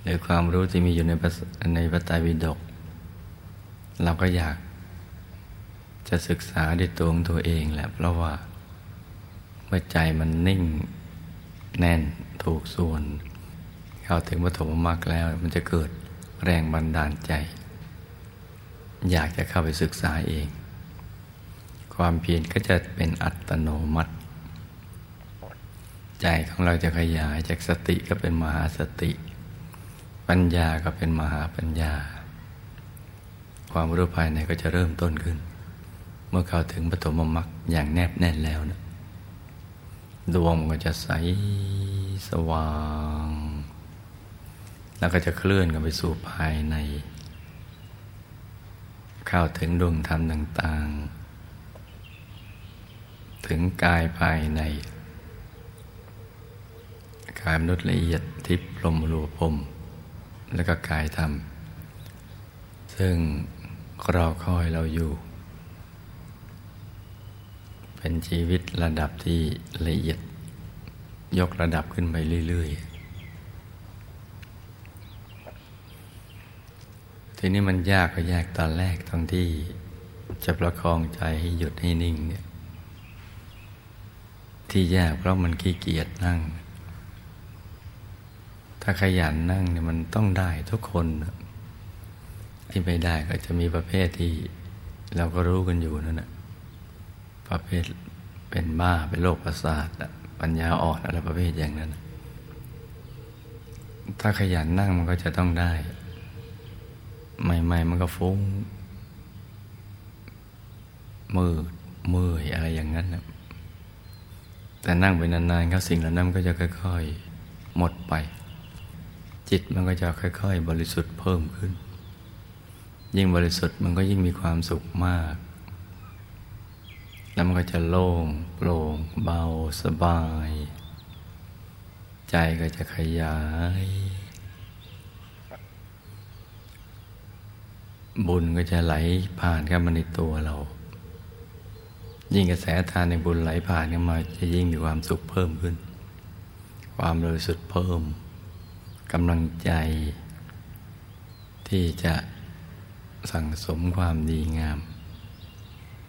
หรือความรู้ที่มีอยู่ในในพระไตรปิฎกเราก็อยากจะศึกษาด้วยตัวของตัวเองแหละ เพราะว่าเมื่อใจมันนิ่งแน่นถูกส่วน เข้าถึงปฐมมรรคแล้ว มันจะเกิดแรงบันดาลใจ อยากจะเข้าไปศึกษาเอง ความเพียรก็จะเป็นอัตโนมัติ ใจของเราจะขยายจากสติก็เป็นมหาสติ ปัญญาก็เป็นมหาปัญญา ความรู้ภายในก็จะเริ่มต้นขึ้น เมื่อเข้าถึงปฐมมรรคอย่างแนบแน่นแล้วนะดวงก็จะใสสว่าง แล้วก็จะเคลื่อนกันไปสู่ภายใน เข้าถึงดวงธรรมต่าง ๆ ถึงกายภายใน กายมนุษย์ละเอียดทิพย์ลมรูปมแล้วก็กายธรรม ซึ่งรอคอยเราอยู่ เป็นชีวิตระดับที่ละเอียด ยกระดับขึ้นไปเรื่อย ๆ ทีนี้มันยากก็ยากตอนแรกตรงที่จะประคองใจให้หยุดให้นิ่งเนี่ยที่ยากเพราะมันขี้เกียจนั่ง ถ้าขยันนั่งเนี่ยมันต้องได้ทุกคนที่ไม่ได้ก็จะมีประเภทที่เราก็รู้กันอยู่นั่นแหะประเภทเป็นบ้าเป็นโรคประสาทปัญญาอ่อนอะไรประเภทอย่างนั้น ถ้าขยันนั่งมันก็จะต้องได้ ใหม่ ๆ มันก็ฟุ้งมืดมืออะไรอย่างนั้นนะแต่นั่งไปนานๆเขาสิ่งเหล่านั้นก็จะค่อย ๆ หมดไป จิตมันก็จะค่อยๆ บริสุทธิ์เพิ่มขึ้น ยิ่งบริสุทธิ์มันก็ยิ่งมีความสุขมาก แล้วมันก็จะโล่งโปร่งเบาสบาย ใจก็จะขยาย บุญก็จะไหลผ่านเข้ามาในตัวเรา ยิ่งกระแสทานในบุญไหลผ่านเข้ามาจะยิ่งมีความสุขเพิ่มขึ้น ความบริสุทธิ์เพิ่ม กำลังใจ ที่จะสั่งสมความดีงาม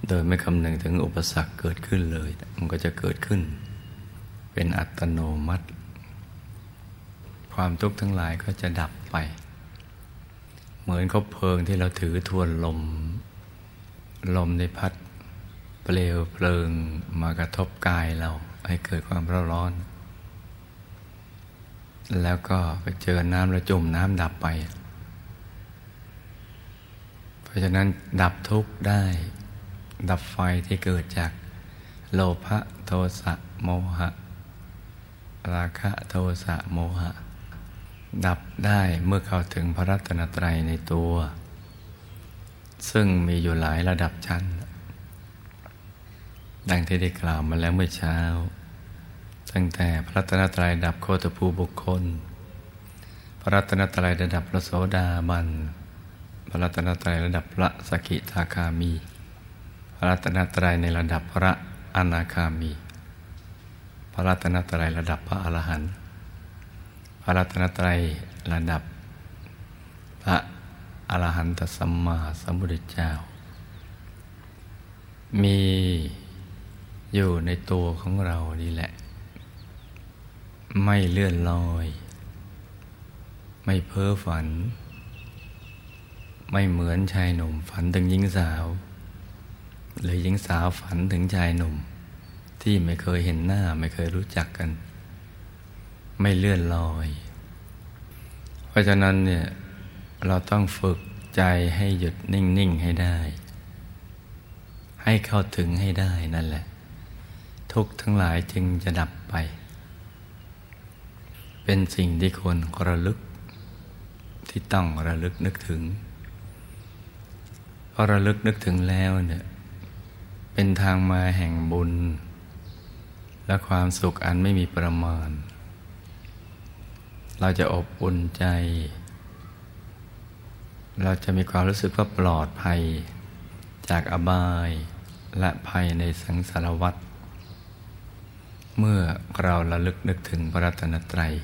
โดยไม่คำนึงถึงอุปสรรคเกิดขึ้นเลย มันก็จะเกิดขึ้น เป็นอัตโนมัติ ความทุกข์ทั้งหลายก็จะดับไป เหมือนเขาเพลิงที่เราถือทวนลม ลมในพัดเปลวเพลิงมากระทบกายเราให้เกิดความร้อนร้อน แล้วก็ไปเจอน้ำแล้วจมน้ำดับไป เพราะฉะนั้นดับทุกข์ได้ ดับไฟที่เกิดจากโลภะโทสะโมหะ ราคะโทสะโมหะ ดับได้เมื่อเข้าถึงพระรัตนตรัยในตัว ซึ่งมีอยู่หลายระดับชั้น ดังที่ได้กล่าวมาแล้วเมื่อเช้า ตั้งแต่พระรัตนตรัยดับโคตภูบุคคล พระรัตนตรัยระดับพระโสดาบัน พระรัตนตรัยระดับพระสกิทาคามี พระรัตนตรัยในระดับพระอนาคามี พระรัตนตรัยระดับพระอรหันต์ พระรัตนตรัยระดับพระอรหันตสัมมาสัมพุทธเจ้า มีอยู่ในตัวของเรานี่แหละ ไม่เลื่อนลอย ไม่เพ้อฝัน ไม่เหมือนชายหนุ่มฝันถึงหญิงสาว หรือหญิงสาวฝันถึงชายหนุ่ม ที่ไม่เคยเห็นหน้าไม่เคยรู้จักกัน ไม่เลื่อนลอย เพราะฉะนั้นเนี่ยเราต้องฝึกใจให้หยุดนิ่ง ๆ ให้ได้ ให้เข้าถึงให้ได้นั่นแหละ ทุกทั้งหลายจึงจะดับไป เป็นสิ่งที่ควรระลึก ที่ต้องระลึกนึกถึงพอระลึกนึกถึงแล้วเนี่ยเป็นทางมาแห่งบุญ และความสุขอันไม่มีประมาณ เราจะอบอุ่นใจ เราจะมีความรู้สึกว่าปลอดภัย จากอบายและภัยในสังสารวัฏเมื่อเราระลึกนึกถึงพระรัตนตรัย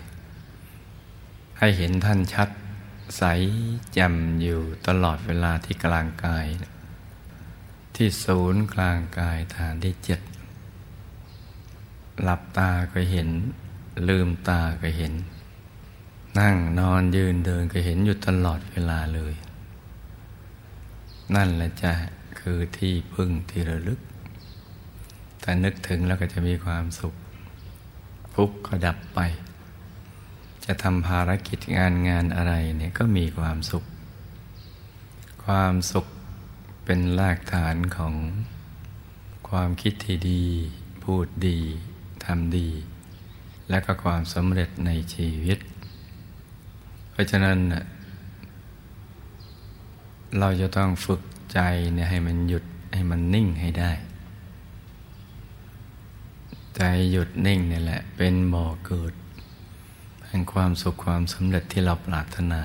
ให้เห็นท่านชัดใสแจ่มอยู่ตลอดเวลาที่กลางกาย ที่ศูนย์กลางกายฐานที่เจ็ดหลับตาก็เห็น ลืมตาก็เห็น นั่งนอนยืนเดินก็เห็นอยู่ตลอดเวลาเลย นั่นแหละจะคือที่พึ่งที่ระลึก แต่นึกถึงแล้วก็จะมีความสุขทุกข์ก็ดับไป จะทำภารกิจงานงานอะไรเนี่ยก็มีความสุข ความสุขเป็นรากฐานของความคิดที่ดี พูดดีทำดี และก็ความสำเร็จในชีวิต เพราะฉะนั้น เราจะต้องฝึกใจเนี่ยให้มันหยุดให้มันนิ่งให้ได้ ใจหยุดนิ่งนี่แหละ เป็นบ่อเกิด แห่งความสุขความสำเร็จที่เราปรารถนา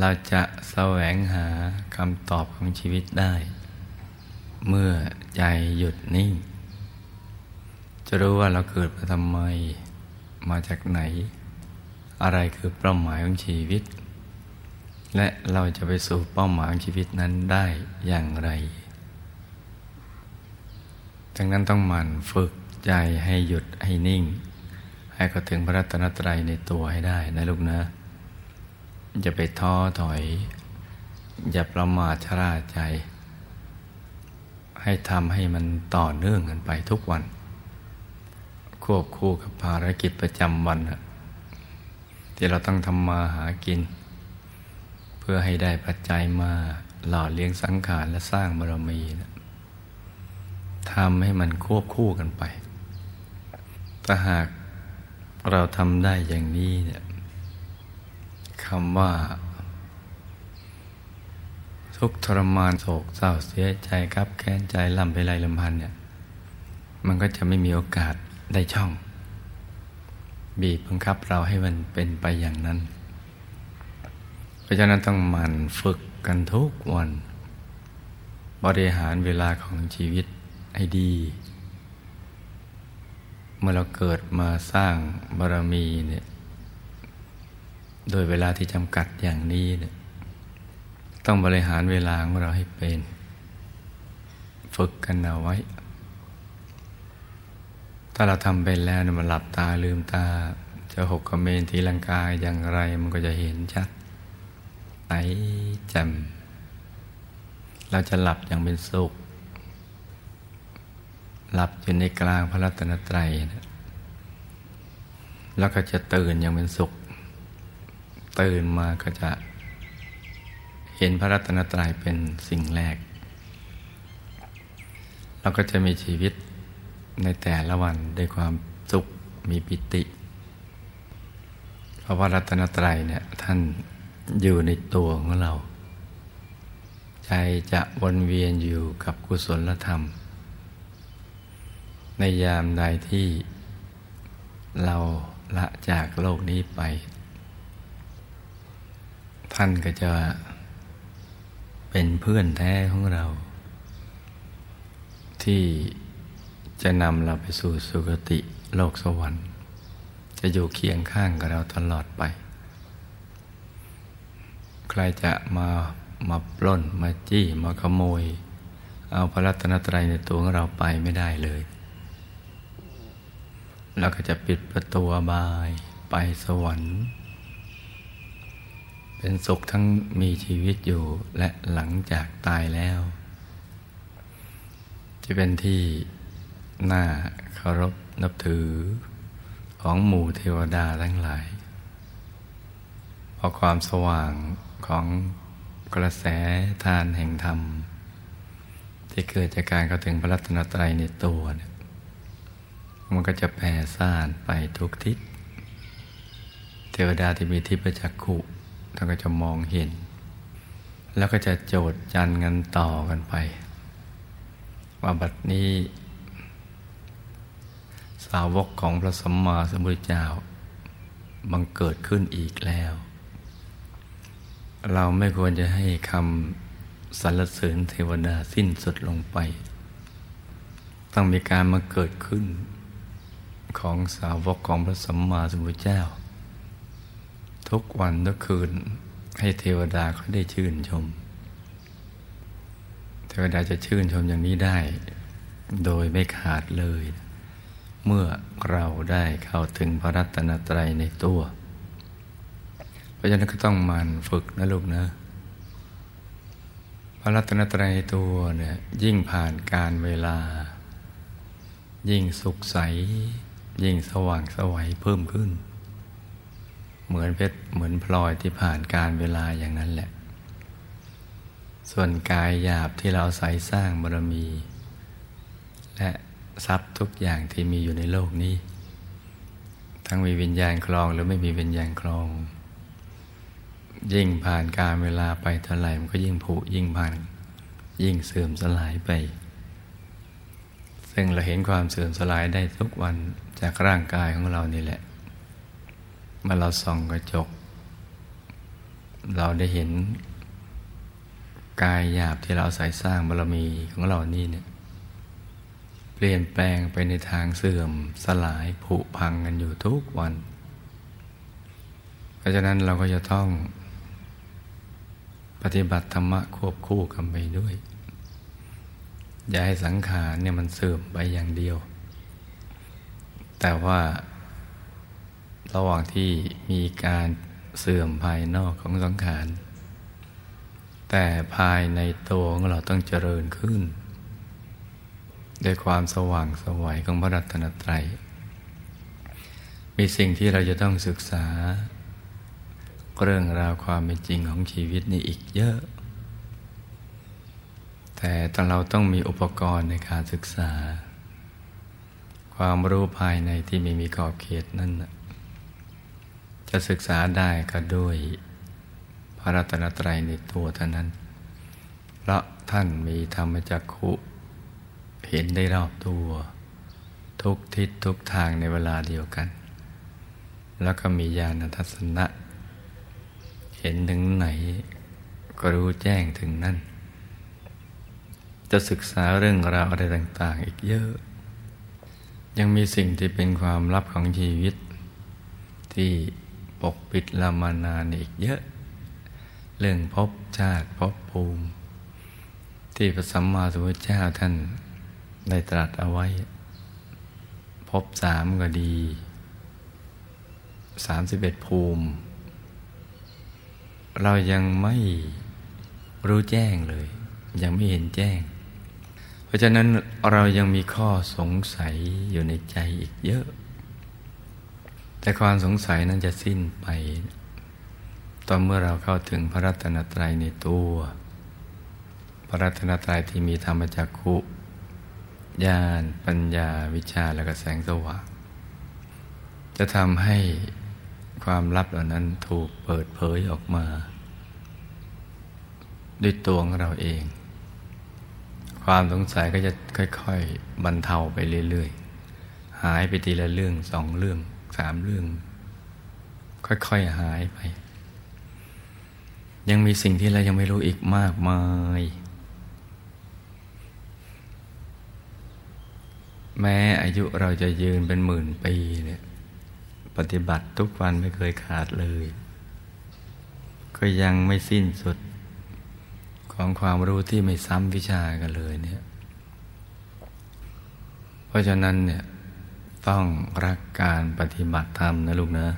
เราจะแสวงหาคำตอบของชีวิตได้ เมื่อใจหยุดนิ่ง จะรู้ว่าเราเกิดมาทำไม มาจากไหน อะไรคือเป้าหมายของชีวิต และเราจะไปสู่เป้าหมายของชีวิตนั้นได้อย่างไรดังนั้นต้องหมั่นฝึกใจให้หยุดให้นิ่ง ให้เขาถึงพระรัตนตรัยในตัวให้ได้นะลูกนะ อย่าไปท้อถอย อย่าประมาทชราใจ ให้ทำให้มันต่อเนื่องกันไปทุกวัน ควบคู่กับภารกิจประจำวัน ที่เราต้องทำมาหากิน เพื่อให้ได้ปัจจัยมาหล่อเลี้ยงสังขารและสร้างบารมีนะทำให้มันควบคู่กันไปถ้าหาก เราทำได้อย่างนี้เนี่ยคำว่า ทุกทรมานโศกเศร้าเสียใจครับแค้นใจลำไปไรลำพันเนี่ยมันก็จะไม่มีโอกาสได้ช่อง บีบบังคับเราให้มันเป็นไปอย่างนั้น เพราะฉะนั้นต้องหมั่นฝึกกันทุกวัน บริหารเวลาของชีวิตให้ดี เมื่อเราเกิดมาสร้างบารมีเนี่ยโดยเวลาที่จำกัดอย่างนี้เนี่ยต้องบริหารเวลาของเราให้เป็น ฝึกกันเอาไว้ ถ้าเราทำเป็นแล้วเนี่ยมันหลับตาลืมตา จะหกกระเมนทีลังกายอย่างไรมันก็จะเห็นชัดใสแจ่มเราจะหลับอย่างเป็นสุข หลับอยู่ในกลางพระรัตนตรัยนะแล้วก็จะตื่นอย่างเป็นสุข ตื่นมาก็จะเห็นพระรัตนตรัยเป็นสิ่งแรกเราก็จะมีชีวิตในแต่ละวันด้วยความสุขมีปิติ เพราะว่ารัตนตรัยเนี่ยท่านอยู่ในตัวของเรา ใจจะวนเวียนอยู่กับกุศลธรรม ในยามใดที่เราละจากโลกนี้ไป ท่านก็จะเป็นเพื่อนแท้ของเรา ที่จะนำเราไปสู่สุคติโลกสวรรค์ จะอยู่เคียงข้างกับเราตลอดไป ใครจะมามาปล้นมาจี้มาขโมย เอาพระรัตนตรัยในตัวของเราไปไม่ได้เลย เราก็จะปิดประตูบายไปสวรรค์ เป็นสุขทั้งมีชีวิตอยู่และหลังจากตายแล้ว จะเป็นที่น่าเคารพนับถือของหมู่เทวดาทั้งหลาย เพราะความสว่างของกระแสทานแห่งธรรม ที่เกิดจากการเข้าถึงพระรัตนตรัยในตัวเนี่ย มันก็จะแผ่ซ่านไปทุกทิศ เทวดาที่มีทิพจักขุท่านก็จะมองเห็น แล้วก็จะโจดจันกันต่อกันไป ว่าบัดนี้ สาวกของพระสัมมาสัมพุทธเจ้า บังเกิดขึ้นอีกแล้ว เราไม่ควรจะให้คำสรรเสริญเทวดาสิ้นสุดลงไป ต้องมีการมาเกิดขึ้น ของสาวกของพระสัมมาสัมพุทธเจ้า ทุกวันทุกคืนให้เทวดาเขาได้ชื่นชม เทวดาจะชื่นชมอย่างนี้ได้ โดยไม่ขาดเลย เมื่อเราได้เข้าถึงพระรัตนตรัยในตัว เพราะฉะนั้นก็ต้องมันฝึกนะลูกนะพระรัตนตรัยตัวเนี่ยยิ่งผ่านการเวลา ยิ่งสุขใส ยิ่งสว่างสวัยเพิ่มขึ้น เหมือนเพชรเหมือนพลอยที่ผ่านการเวลาอย่างนั้นแหละ ส่วนกายหยาบที่เราใส่สร้างบารมี และทรัพย์ทุกอย่างที่มีอยู่ในโลกนี้ ทั้งมีวิญญาณคลองหรือไม่มีวิญญาณคลอง ยิ่งผ่านการเวลาไปเท่าไหร่มันก็ยิ่งผุยิ่งพังยิ่งเสื่อมสลายไปซึ่งเราเห็นความเสื่อมสลายได้ทุกวัน จากร่างกายของเรานี่แหละเมื่อเราส่องกระจก เราได้เห็น กายหยาบที่เราใส่สร้างบารมีของเรานี่เนี่ย เปลี่ยนแปลงไปในทางเสื่อมสลายผุพังกันอยู่ทุกวัน เพราะฉะนั้นเราก็จะต้อง ปฏิบัติธรรมะควบคู่กันไปด้วย อย่าให้สังขารเนี่ยมันเสื่อมไปอย่างเดียว แต่ว่า ระหว่างที่มีการเสื่อมภายนอกของสังขาร แต่ภายในตัวของเราต้องเจริญขึ้น ด้วยความสว่างสวัยของพระรัตนตรัย มีสิ่งที่เราจะต้องศึกษา เรื่องราวความเป็นจริงของชีวิตนี่อีกเยอะ แต่ตอนเราต้องมีอุปกรณ์ในการศึกษา ความรู้ภายในที่ไม่มีขอบเขตนั่นจะศึกษาได้ก็ด้วยพระรัตนตรัยในตัวเท่านั้น เพราะท่านมีธรรมจักขุเห็นได้รอบตัว ทุกทิศทุกทางในเวลาเดียวกัน แล้วก็มีญาณทัศนะ เห็นถึงไหน ก็รู้แจ้งถึงนั่น จะศึกษาเรื่องราวอะไรต่าง ๆ อีกเยอะ ยังมีสิ่งที่เป็นความลับของชีวิต ที่ปกปิดเรามานานอีกเยอะ เรื่องพบชาติพบภูมิ ที่พระสัมมาสัมพุทธเจ้าท่านได้ตรัสเอาไว้ พบสามก็ดีสามสิบเอ็ดภูมิ เรายังไม่รู้แจ้งเลย ยังไม่เห็นแจ้ง ราะฉะนั้นเรายังมีข้อสงสัยอยู่ในใจอีกเยอะ แต่ความสงสัยนั้นจะสิ้นไป ตอนเมื่อเราเข้าถึงพระรัตนตรัยในตัว พระรัตนตรัยที่มีธรรมจักขุญาณปัญญาวิชาและกระแสงสว่างจะทำให้ความลับเหล่านั้นถูกเปิดเผยออกมา ด้วยตัวของเราเอง ความสงสัยก็จะค่อย ๆ บรรเทาไปเรื่อย ๆ หายไปทีละเรื่องสองเรื่องสามเรื่อง ค่อย ๆ หายไป ยังมีสิ่งที่เรายังไม่รู้อีกมากมาย แม้อายุเราจะยืนเป็นหมื่นปีเนี่ยปฏิบัติทุกวันไม่เคยขาดเลย ก็ยังไม่สิ้นสุด ของความรู้ที่ไม่ซ้ำวิชากันเลยเนี่ย เพราะฉะนั้นเนี่ยต้องรักการปฏิบัติธรรมนะลูกนะ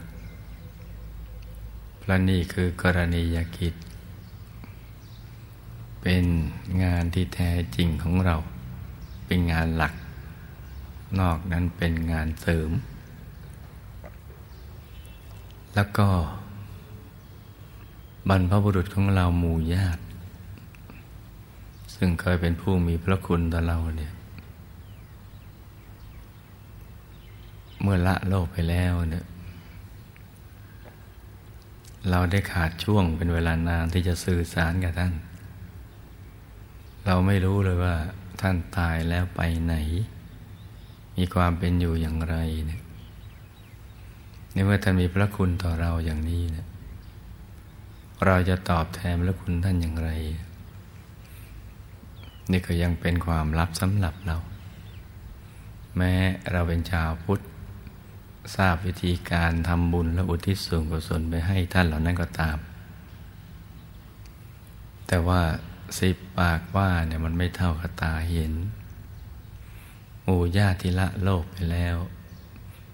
เพราะนี่คือกรณียกิจ เป็นงานที่แท้จริงของเรา เป็นงานหลัก นอกนั้นเป็นงานเสริม แล้วก็บรรพบุรุษของเราหมู่ญาติ ซึ่งเคยเป็นผู้มีพระคุณต่อเราเนี่ย เมื่อละโลกไปแล้วเนี่ย เราได้ขาดช่วงเป็นเวลานานที่จะสื่อสารกับท่าน เราไม่รู้เลยว่าท่านตายแล้วไปไหน มีความเป็นอยู่อย่างไรเนี่ยในเมื่อท่านมีพระคุณต่อเราอย่างนี้เนะเราจะตอบแทนพระคุณท่านอย่างไร นี่ก็ยังเป็นความลับสำหรับเรา แม้เราเป็นชาวพุทธ ทราบวิธีการทำบุญและอุทิศส่วนกุศลไปให้ท่านเหล่านั้นก็ตาม แต่ว่าสิบปากว่าเนี่ยมันไม่เท่ากับตาเห็นหมู่ญาติละโลกไปแล้ว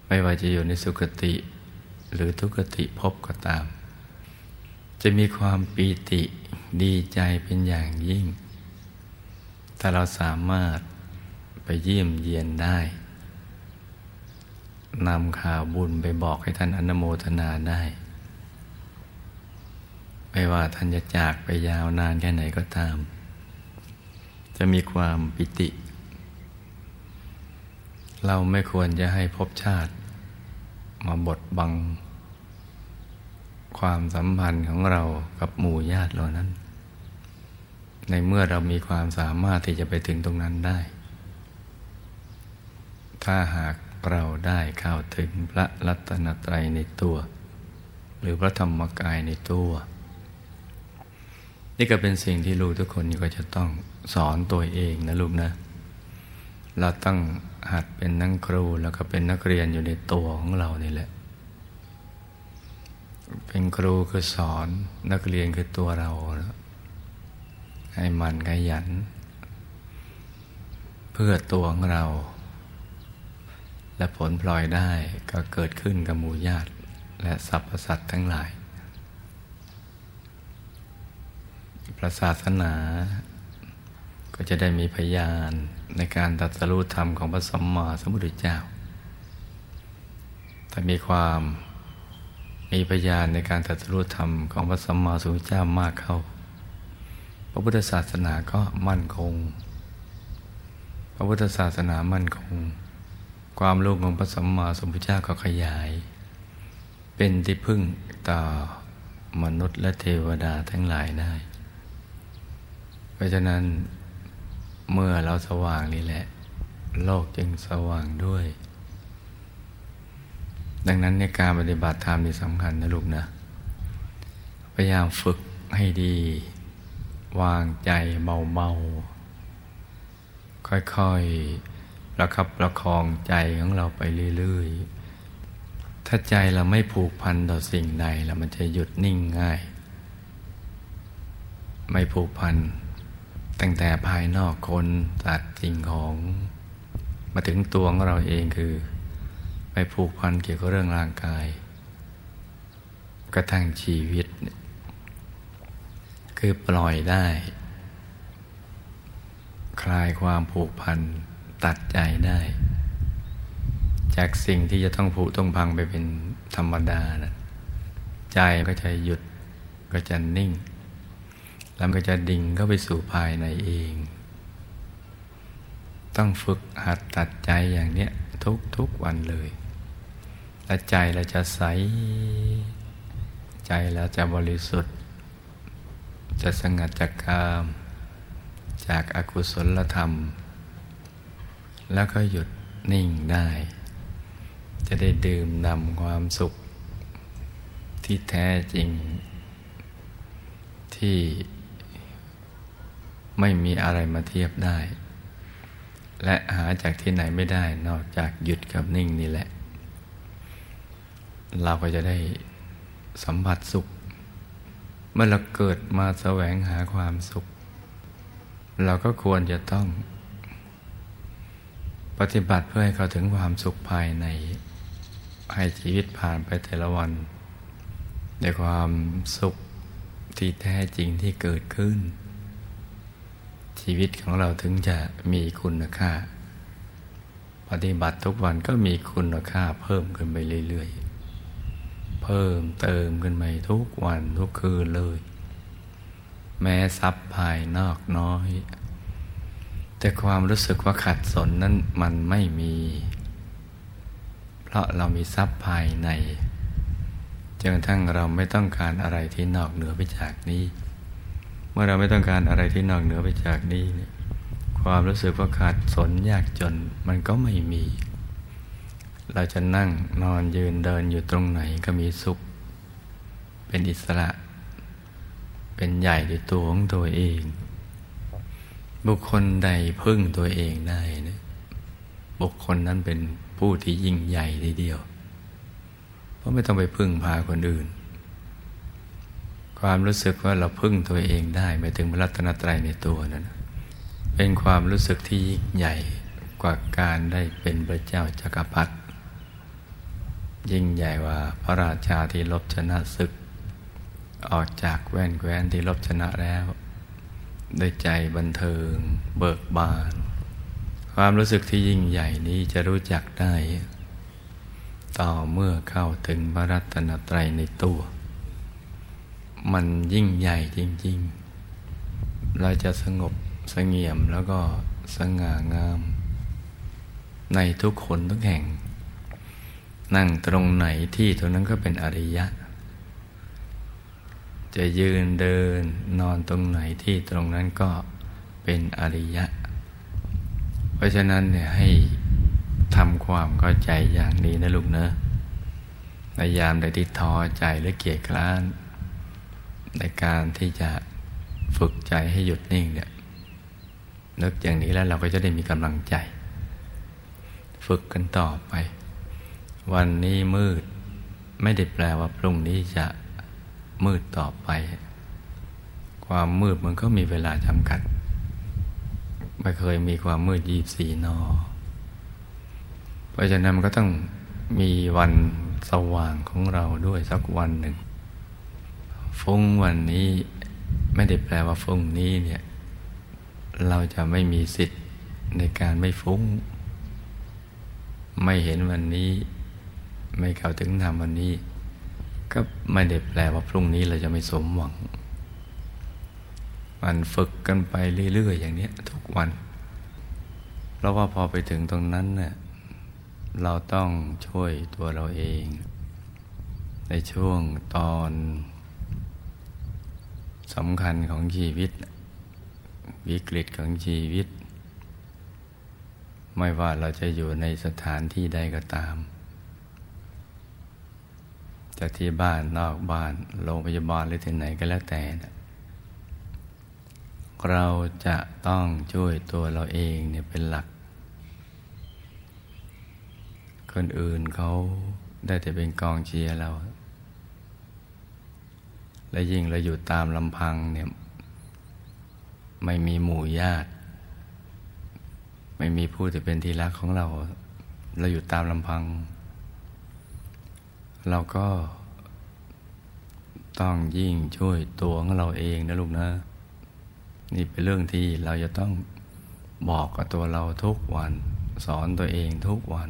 ไม่ว่าจะอยู่ในสุคติ หรือทุกติพบก็ตาม จะมีความปีติดีใจเป็นอย่างยิ่ง ถ้าเราสามารถไปเยี่ยมเยียนได้นำข่าวบุญไปบอกให้ท่านอนโมทนาได้ ไม่ว่าท่านจะจากไปยาวนานแค่ไหนก็ตาม จะมีความปิติ เราไม่ควรจะให้พบชาติ มาบดบัง ความสัมพันธ์ของเรากับหมู่ญาติเหล่านั้น ในเมื่อเรามีความสามารถที่จะไปถึงตรงนั้นได้ ถ้าหากเราได้เข้าถึงพระรัตนตรัยในตัว หรือพระธรรมกายในตัว นี่ก็เป็นสิ่งที่ลูกทุกคนก็จะต้องสอนตัวเองนะลูกนะ เราต้องหัดเป็นนักครูแล้วก็เป็นนักเรียนอยู่ในตัวของเรานี่แหละ เป็นครูคือสอนนักเรียนคือตัวเรา ให้มันขยัน เพื่อตัวของเรา และผลพลอยได้ก็เกิดขึ้นกับหมู่ญาติ และสรรพสัตว์ทั้งหลาย พระศาสนา ก็จะได้มีพยานในการตัดสรุธรรมของพระสัมมาสัมพุทธเจ้า แต่มีความมีพยานในการตัดสรุธรรมของพระสัมมาสัมพุทธเจ้ามากเข้า พระพุทธศาสนาก็มั่นคง พระพุทธศาสนามั่นคง ความรู้ของพระสัมมาสัมพุทธเจ้าก็ขยาย เป็นที่พึ่งต่อมนุษย์และเทวดาทั้งหลายได้ เพราะฉะนั้นเมื่อเราสว่างนี่แหละ โลกจึงสว่างด้วย ดังนั้นในการปฏิบัติธรรมนี่สำคัญนะลูกนะ พยายามฝึกให้ดี วางใจเบาๆ ค่อยๆ ประคับประคองใจของเราไปเรื่อยๆ ถ้าใจเราไม่ผูกพันต่อสิ่งใดแล้วมันจะหยุดนิ่งง่าย ไม่ผูกพัน ตั้งแต่ภายนอกคนตัดสิ่งของ มาถึงตัวของเราเองคือไปผูกพันเกี่ยวกับเรื่องร่างกาย กระทั่งชีวิต คือปล่อยได้ คลายความผูกพันตัดใจได้ จากสิ่งที่จะต้องผูกต้องพังไปเป็นธรรมดานะใจก็จะหยุดก็จะนิ่ง แล้วก็จะดิ่งเข้าไปสู่ภายในเอง ต้องฝึกหัดตัดใจอย่างเนี้ยทุกทุกวันเลย และใจเราจะใส ใจเราจะบริสุทธิ์ จะสงัดจากกาม จากอากุศลธรรม แล้วก็หยุดนิ่งได้ จะได้ดื่มนำความสุข ที่แท้จริง ที่ไม่มีอะไรมาเทียบได้ และหาจากที่ไหนไม่ได้นอกจากหยุดกับนิ่งนี่แหละ เราก็จะได้สัมผัสสุข เมื่อเราเกิดมาแสวงหาความสุข เราก็ควรจะต้อง ปฏิบัติเพื่อให้เขาถึงความสุขภายใน ให้ชีวิตผ่านไปแต่ละวันในความสุขที่แท้จริงที่เกิดขึ้น ชีวิตของเราถึงจะมีคุณค่า ปฏิบัติทุกวันก็มีคุณค่าเพิ่มขึ้นไปเรื่อยๆ เพิ่มเติมขึ้นไปทุกวันทุกคืนเลย แม้ทรัพย์ภายนอกน้อย แต่ความรู้สึกว่าขัดสนนั้นมันไม่มี เพราะเรามีทรัพย์ภายในจนทั้งเราไม่ต้องการอะไรที่นอกเหนือไปจากนี้ เมื่อเราไม่ต้องการอะไรที่นอกเหนือไปจากนี้ ความรู้สึกว่าขาดสนยากจนมันก็ไม่มี เราจะนั่งนอนยืนเดินอยู่ตรงไหนก็มีสุข เป็นอิสระ เป็นใหญ่ในตัวของตัวเอง บุคคลใดพึ่งตัวเองได้นะบุคคลนั้นเป็นผู้ที่ยิ่งใหญ่ทีเดียว เพราะไม่ต้องไปพึ่งพาคนอื่น ความรู้สึกว่าเราพึ่งตัวเองได้ไม่ถึงพระรัตนตรัยในตัวนั้นเป็นความรู้สึกที่ยิ่งใหญ่กว่าการได้เป็นพระเจ้าจากักรพรรดิ ยิ่งใหญ่ว่าพระราชาที่ลบชนะศึก ออกจากแว่นแคว้นที่ลบชนะแล้วด้วยใจบันเทิง เบิกบาน ความรู้สึกที่ยิ่งใหญ่นี้จะรู้จักได้ ต่อเมื่อเข้าถึงพระรัตนตรัยในตัว มันยิ่งใหญ่จริง ๆ เราจะสงบสงเงียมแล้วก็สง่างาม ในทุกคนทุกแห่ง นั่งตรงไหนที่ตรงนั้นก็เป็นอริยะ จะยืนเดินนอนตรงไหนที่ตรงนั้นก็เป็นอริยะ เพราะฉะนั้นเนี่ยให้ทำความเข้าใจอย่างนี้นะลูกเนอะในยามใดที่ท้อใจหรือเกียจคร้านในการที่จะฝึกใจให้หยุดนิ่งเนี่ยนึกอย่างนี้แล้วเราก็จะได้มีกำลังใจ ฝึกกันต่อไป วันนี้มืด ไม่ได้แปลว่าพรุ่งนี้จะมืดต่อไป ความมืดมันก็มีเวลาจำกัด ไม่เคยมีความมืดยีบสีนอ เพราะฉะนั้นมันก็ต้องมีวันสว่างของเราด้วยสักวันหนึ่ง ฟุ้งวันนี้ไม่ได้แปลว่าฟุ้งนี้เนี่ย เราจะไม่มีสิทธิ์ในการไม่ฟุ้ง ไม่เห็นวันนี้ ไม่เข้าถึงธรรมวันนี้ ก็ไม่ได้แปลว่าพรุ่งนี้เราจะไม่สมหวัง มันฝึกกันไปเรื่อยๆอย่างนี้ทุกวัน เพราะว่าพอไปถึงตรงนั้นเนะ่ยเราต้องช่วยตัวเราเอง ในช่วงตอนสำคัญของชีวิต วิกฤตของชีวิต ไม่ว่าเราจะอยู่ในสถานที่ใดก็ตาม จากที่บ้านนอกบ้านโรงพยาบาลหรือที่ไหนก็แล้วแต่ เราจะต้องช่วยตัวเราเองเนี่ยเป็นหลัก คนอื่นเขาได้แต่เป็นกองเชียร์เรา และยิ่งเราอยู่ตามลำพังเนี่ยไม่มีหมู่ญาติ ไม่มีผู้ที่เป็นที่รักของเรา เราอยู่ตามลำพัง เราก็ต้องยิ่งช่วยตัวของเราเองนะลูกนะ นี่เป็นเรื่องที่เราจะต้องบอกกับตัวเราทุกวัน สอนตัวเองทุกวัน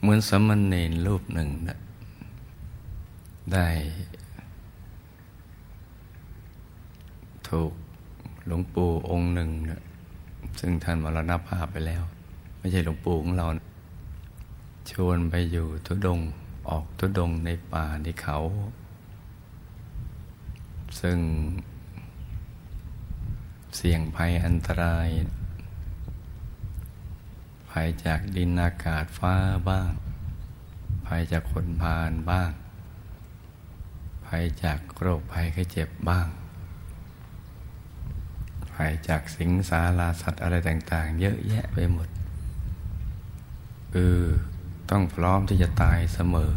เหมือนสมณเณรรูปหนึ่งนะได้ ถูกหลวงปู่องค์หนึ่งนะซึ่งท่านมรณภาพไปแล้ว ไม่ใช่หลวงปู่ของเรานะ ชวนไปอยู่ทุดงออกทุดงในป่าในเขา ซึ่งเสี่ยงภัยอันตราย ภัยจากดินอากาศฟ้าบ้าง ภัยจากคนพาลบ้าง ภัยจากโรคภัยไข้เจ็บบ้าง ภัยจากสิงสาราสัตว์อะไรต่าง ๆ เยอะแยะไปหมดคือ ต้องพร้อมที่จะตายเสมอ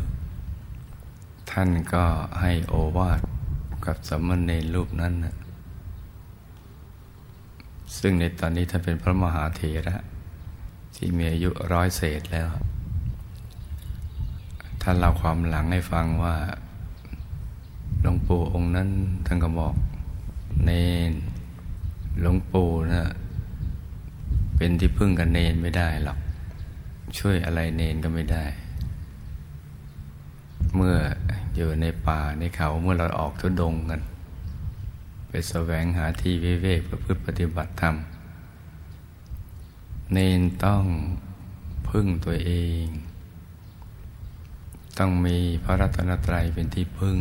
ท่านก็ให้โอวาทกับสมณเณรรูปนั้นนะซึ่งในตอนนี้ท่านเป็นพระมหาเถระที่มีอายุร้อยเศษแล้ว ท่านเล่าความหลังให้ฟังว่าหลวงปู่องค์นั้นท่านก็บอกเนนหลวงปู่นะเป็นที่พึ่งกันเนนไม่ได้หรอก ช่วยอะไรเนนก็ไม่ได้ เมื่ออยู่ในป่าในเขาเมื่อเราออกทุดงกัน ไปแสวงหาที่วิเวกประพฤติปฏิบัติธรรม เนนต้องพึ่งตัวเอง ต้องมีพระรัตนตรัยเป็นที่พึ่ง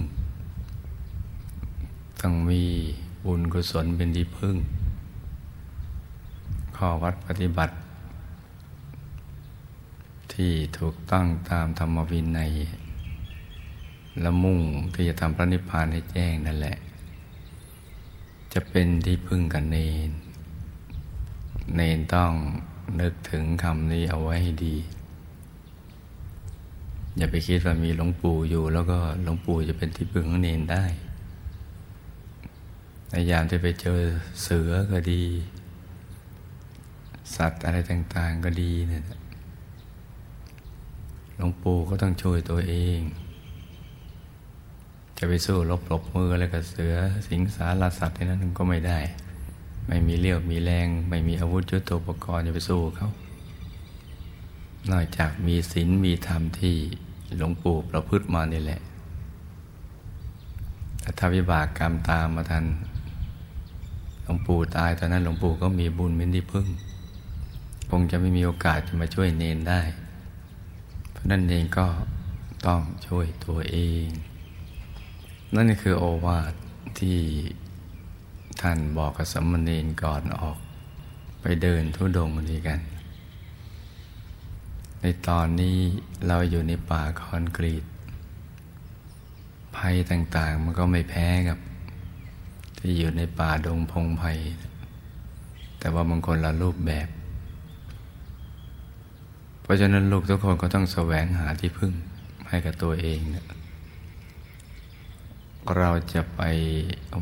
ต้องมีบุญกุศลเป็นที่พึ่ง ข้อวัดปฏิบัติ ที่ถูกต้องตามธรรมวินัยและมุ่งที่จะทำพระนิพพานให้แจ้งนั่นแหละ จะเป็นที่พึ่งกันเนน เนนต้องนึกถึงคำนี้เอาไว้ให้ดี อย่าไปคิดว่ามีหลวงปู่อยู่ แล้วก็หลวงปู่จะเป็นที่พึ่งของเนนได้ในยามที่ไปเจอเสือก็ดี สัตว์อะไรต่าง ๆ ก็ดีเนี่ย หลวงปู่ก็ต้องช่วยตัวเอง จะไปสู้ลบหลบมืออะไรกับเสือสิงสารสัตว์ในนั้นก็ไม่ได้ ไม่มีเลี้ยวมีแรง ไม่มีอาวุธยุทโธปกรณ์จะไปสู้เขา นอกจากมีศีลมีธรรมที่หลวงปู่ประพฤติมานี่แหละแต่ถ้าวิบากกรรมตามมาทันหลวงปู่ตายตอนนั้นหลวงปู่ก็มีบุญเป็นที่พึ่ง คงจะไม่มีโอกาสจะมาช่วยเนนได้ นั้นเองก็ต้องช่วยตัวเอง นั่นคือโอวาทที่ท่านบอกกับสมณีนก่อนออก ไปเดินทุดงนี้กัน ในตอนนี้เราอยู่ในป่าคอนกรีต ภัยต่างๆมันก็ไม่แพ้กับ ที่อยู่ในป่าดงพงไพ่แต่ว่าบางคนละรูปแบบ ราะฉะนั้นลูกทุกคนก็ต้องแสวงหาที่พึ่งให้กับตัวเองนะเราจะไป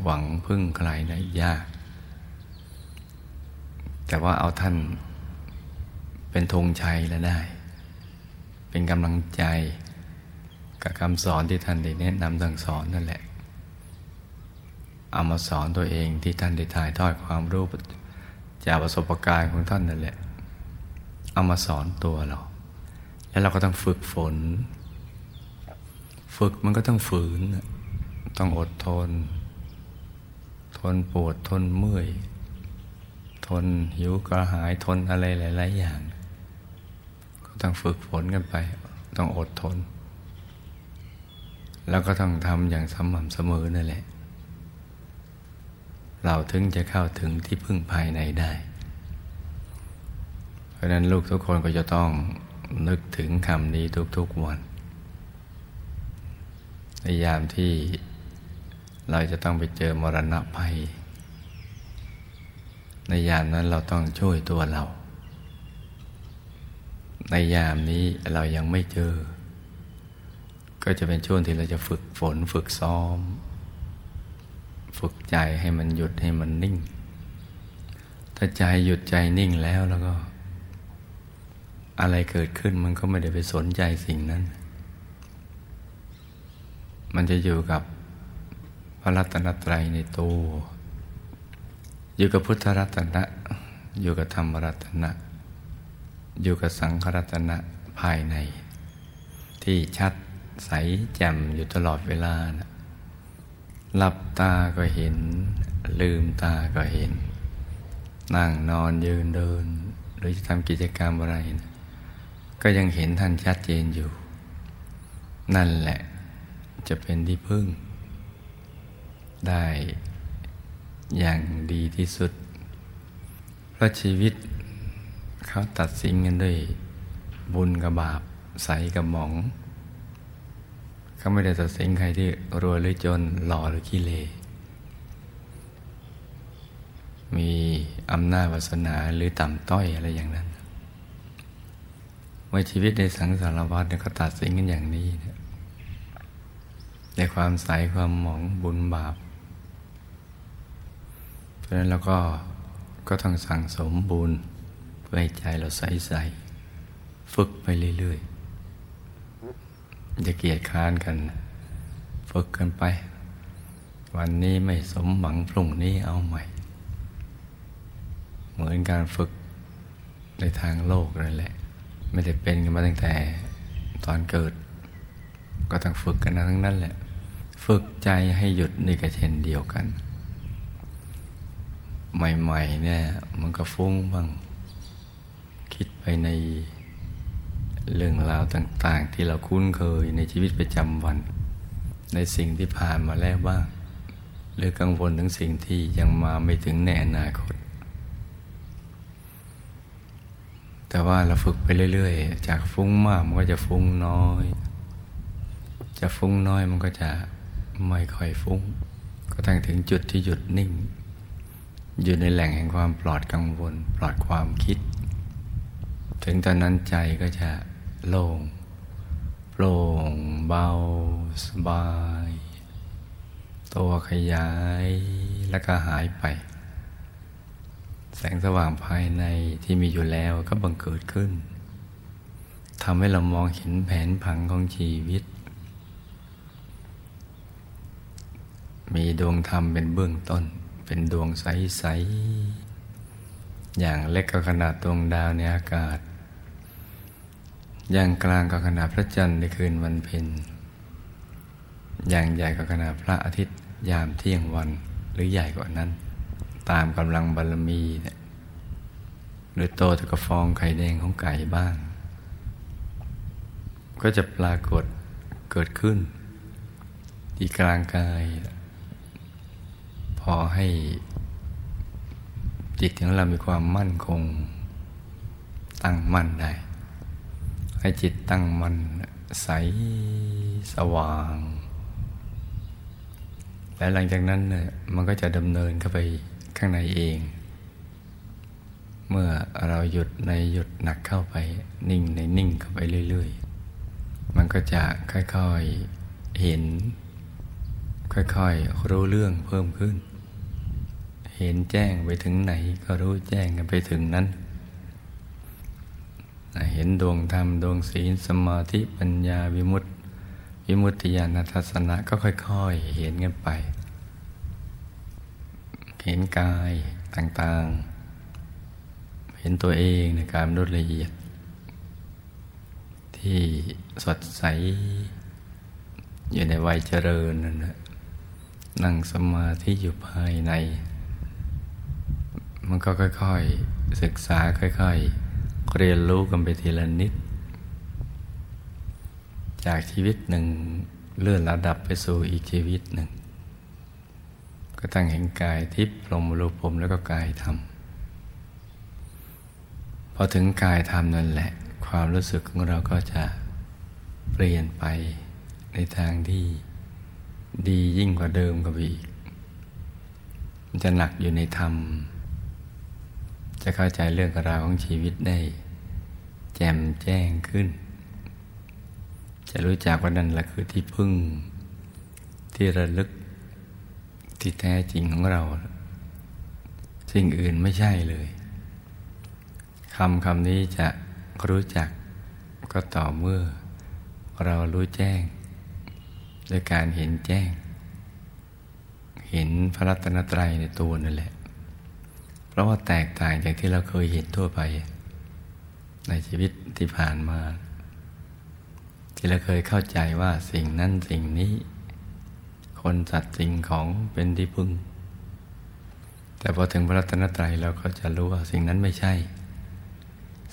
หวังพึ่งใครได้ยาก แต่ว่าเอาท่านเป็นธงชัยแล้วได้ เป็นกำลังใจกับคำสอนที่ท่านได้แนะนำสั่งสอนนั่นแหละ เอามาสอนตัวเองที่ท่านได้ถ่ายทอดความรู้จากประสบการณ์ของท่านนั่นแหละ เอามาสอนตัวเรา แล้วเราก็ต้องฝึกฝน ฝึกมันก็ต้องฝืน ต้องอดทน ทนปวดทนเมื่อย ทนหิวกระหายทนอะไรหลาย ๆ อย่าง ก็ต้องฝึกฝนกันไป ต้องอดทน แล้วก็ต้องทำอย่างสม่ำเสมอนั่นแหละ เราถึงจะเข้าถึงที่พึ่งภายในได้ เพราะนั้นลูกทุกคนก็จะต้องนึกถึงคำนี้ทุกๆวัน ในยามที่เราจะต้องไปเจอมรณะภัย ในยามนั้นเราต้องช่วยตัวเรา ในยามนี้เรายังไม่เจอ ก็จะเป็นช่วงที่เราจะฝึกฝนฝึกซ้อม ฝึกใจให้มันหยุดให้มันนิ่ง ถ้าใจหยุดใจนิ่งแล้วแล้วก็ อะไรเกิดขึ้นมันก็ไม่ได้ไปสนใจสิ่งนั้น มันจะอยู่กับพระรัตนตรัยในตัว อยู่กับพุทธรัตนะ อยู่กับธรรมรัตนะ อยู่กับสังขรัตนะภายใน ที่ชัดใสแจ่มอยู่ตลอดเวลานะหลับตาก็เห็น ลืมตาก็เห็น นั่งนอนยืนเดิน หรือจะทำกิจกรรมอะไรนะ ก็ยังเห็นท่านชัดเจนอยู่ นั่นแหละจะเป็นที่พึ่ง ได้อย่างดีที่สุด เพราะชีวิตเขาตัดสินกันด้วย บุญกับบาปใสกับหมอง เขาไม่ได้ตัดสินใครที่รวยหรือจนหล่อหรือขี้เลมีอำนาจวาสนาหรือต่ำต้อยอะไรอย่างนั้น ว่าชีวิตในสังสารวัฏเนี่ยเขาตัดสินกันอย่างนี้เนี่ยในความใสความหมองบุญบาป เพราะฉะนั้นเราก็ก็ต้องสั่งสมบุญเพื่อให้ใจเราใสใสฝึกไปเรื่อยๆจะเกียดค้านกัน ฝึกกันไป วันนี้ไม่สมหวังพรุ่งนี้เอาใหม่ เหมือนการฝึกในทางโลกนั่นแหละ ไม่ได้เป็นกันมาตั้งแต่ตอนเกิด ก็ต้องฝึกกันทั้งนั้นแหละ ฝึกใจให้หยุดนี่ก็เช่นเดียวกัน ใหม่ๆเนี่ยมันก็ฟุ้งบ้าง คิดไปในเรื่องราวต่างๆ ที่เราคุ้นเคยในชีวิตประจำวัน ในสิ่งที่ผ่านมาแล้วบ้าง หรือกังวลถึงสิ่งที่ยังมาไม่ถึงในอนาคต แต่ว่าเราฝึกไปเรื่อย ๆ จากฟุ้งมากมันก็จะฟุ้งน้อย จะฟุ้งน้อยมันก็จะไม่ค่อยฟุ้ง ก็ตั้งถึงจุดที่หยุดนิ่ง อยู่ในแหล่งแห่งความปลอดกังวล ปลอดความคิด ถึงตอนนั้นใจก็จะโล่งโปร่งเบาสบาย ตัวขยายแล้วก็หายไป แสงสว่างภายในที่มีอยู่แล้วก็บังเกิดขึ้นทำให้เรามองเห็นแผนผังของชีวิต มีดวงธรรมเป็นเบื้องต้น เป็นดวงใส ๆ อย่างเล็กก็ขนาดดวงดาวในอากาศ อย่างกลางก็ขนาดพระจันทร์ในคืนวันเพ็ญ อย่างใหญ่ก็ขนาดพระอาทิตย์ยามเที่ยงวันหรือใหญ่กว่านั้น ตามกำลังบารมีเนี่ยหรือโตเท่ากับฟองไข่แดงของไก่บ้าง ก็จะปรากฏเกิดขึ้น ที่กลางกาย พอให้จิตของเรามีความมั่นคง ตั้งมั่นได้ ให้จิตตั้งมั่นใสสว่างและหลังจากนั้นเนี่ยมันก็จะดำเนินเข้าไป ข้างในเอง เมื่อเราหยุดในหยุดหนักเข้าไป นิ่งในนิ่งเข้าไปเรื่อย ๆ มันก็จะค่อยๆเห็น ค่อยๆรู้เรื่องเพิ่มขึ้น เห็นแจ้งไปถึงไหนก็รู้แจ้งกันไปถึงนั้น เห็นดวงธรรมดวงศีลสมาธิปัญญาวิมุตติวิมุตติญาณทัศนะก็ค่อย ๆ เห็นกันไป ห็นกายต่างๆ เห็นตัวเองในการรดละเอียด ที่สดใส อยู่ในวัยเจริญนั่นนะนั่งสมาธิอยู่ภายใน มันก็ค่อยๆ ศึกษาค่อยๆ เรียนรู้กันไปทีละนิด จากชีวิตหนึ่งเลื่อนระดับไปสู่อีกชีวิตหนึ่ง ก็ตั้งเห็นกายทิพย์ลมรูปผมแล้วก็กายธรรมพอถึงกายธรรมนั่นแหละ ความรู้สึกของเราก็จะเปลี่ยนไปในทางที่ดียิ่งกว่าเดิมกับอีก มันจะหนักอยู่ในธรรม จะเข้าใจเรื่องราวของชีวิตได้ แจ่มแจ้งขึ้น จะรู้จักว่านั่นแหละคือที่พึ่ง ที่ระลึก ที่แท้จริงของเรา สิ่งอื่นไม่ใช่เลยคำคำนี้จะรู้จักก็ต่อเมื่อ เรารู้แจ้งโดยการเห็นแจ้ง เห็นพระรัตนตรัยในตัวนั่นแหละ เพราะว่าแตกต่างจากที่เราเคยเห็นทั่วไป ในชีวิตที่ผ่านมา ที่เราเคยเข้าใจว่าสิ่งนั้นสิ่งนี้ คนสัตว์สิ่งของเป็นที่พึ่ง แต่พอถึงพระรัตนตรัยเราก็จะรู้ว่าสิ่งนั้นไม่ใช่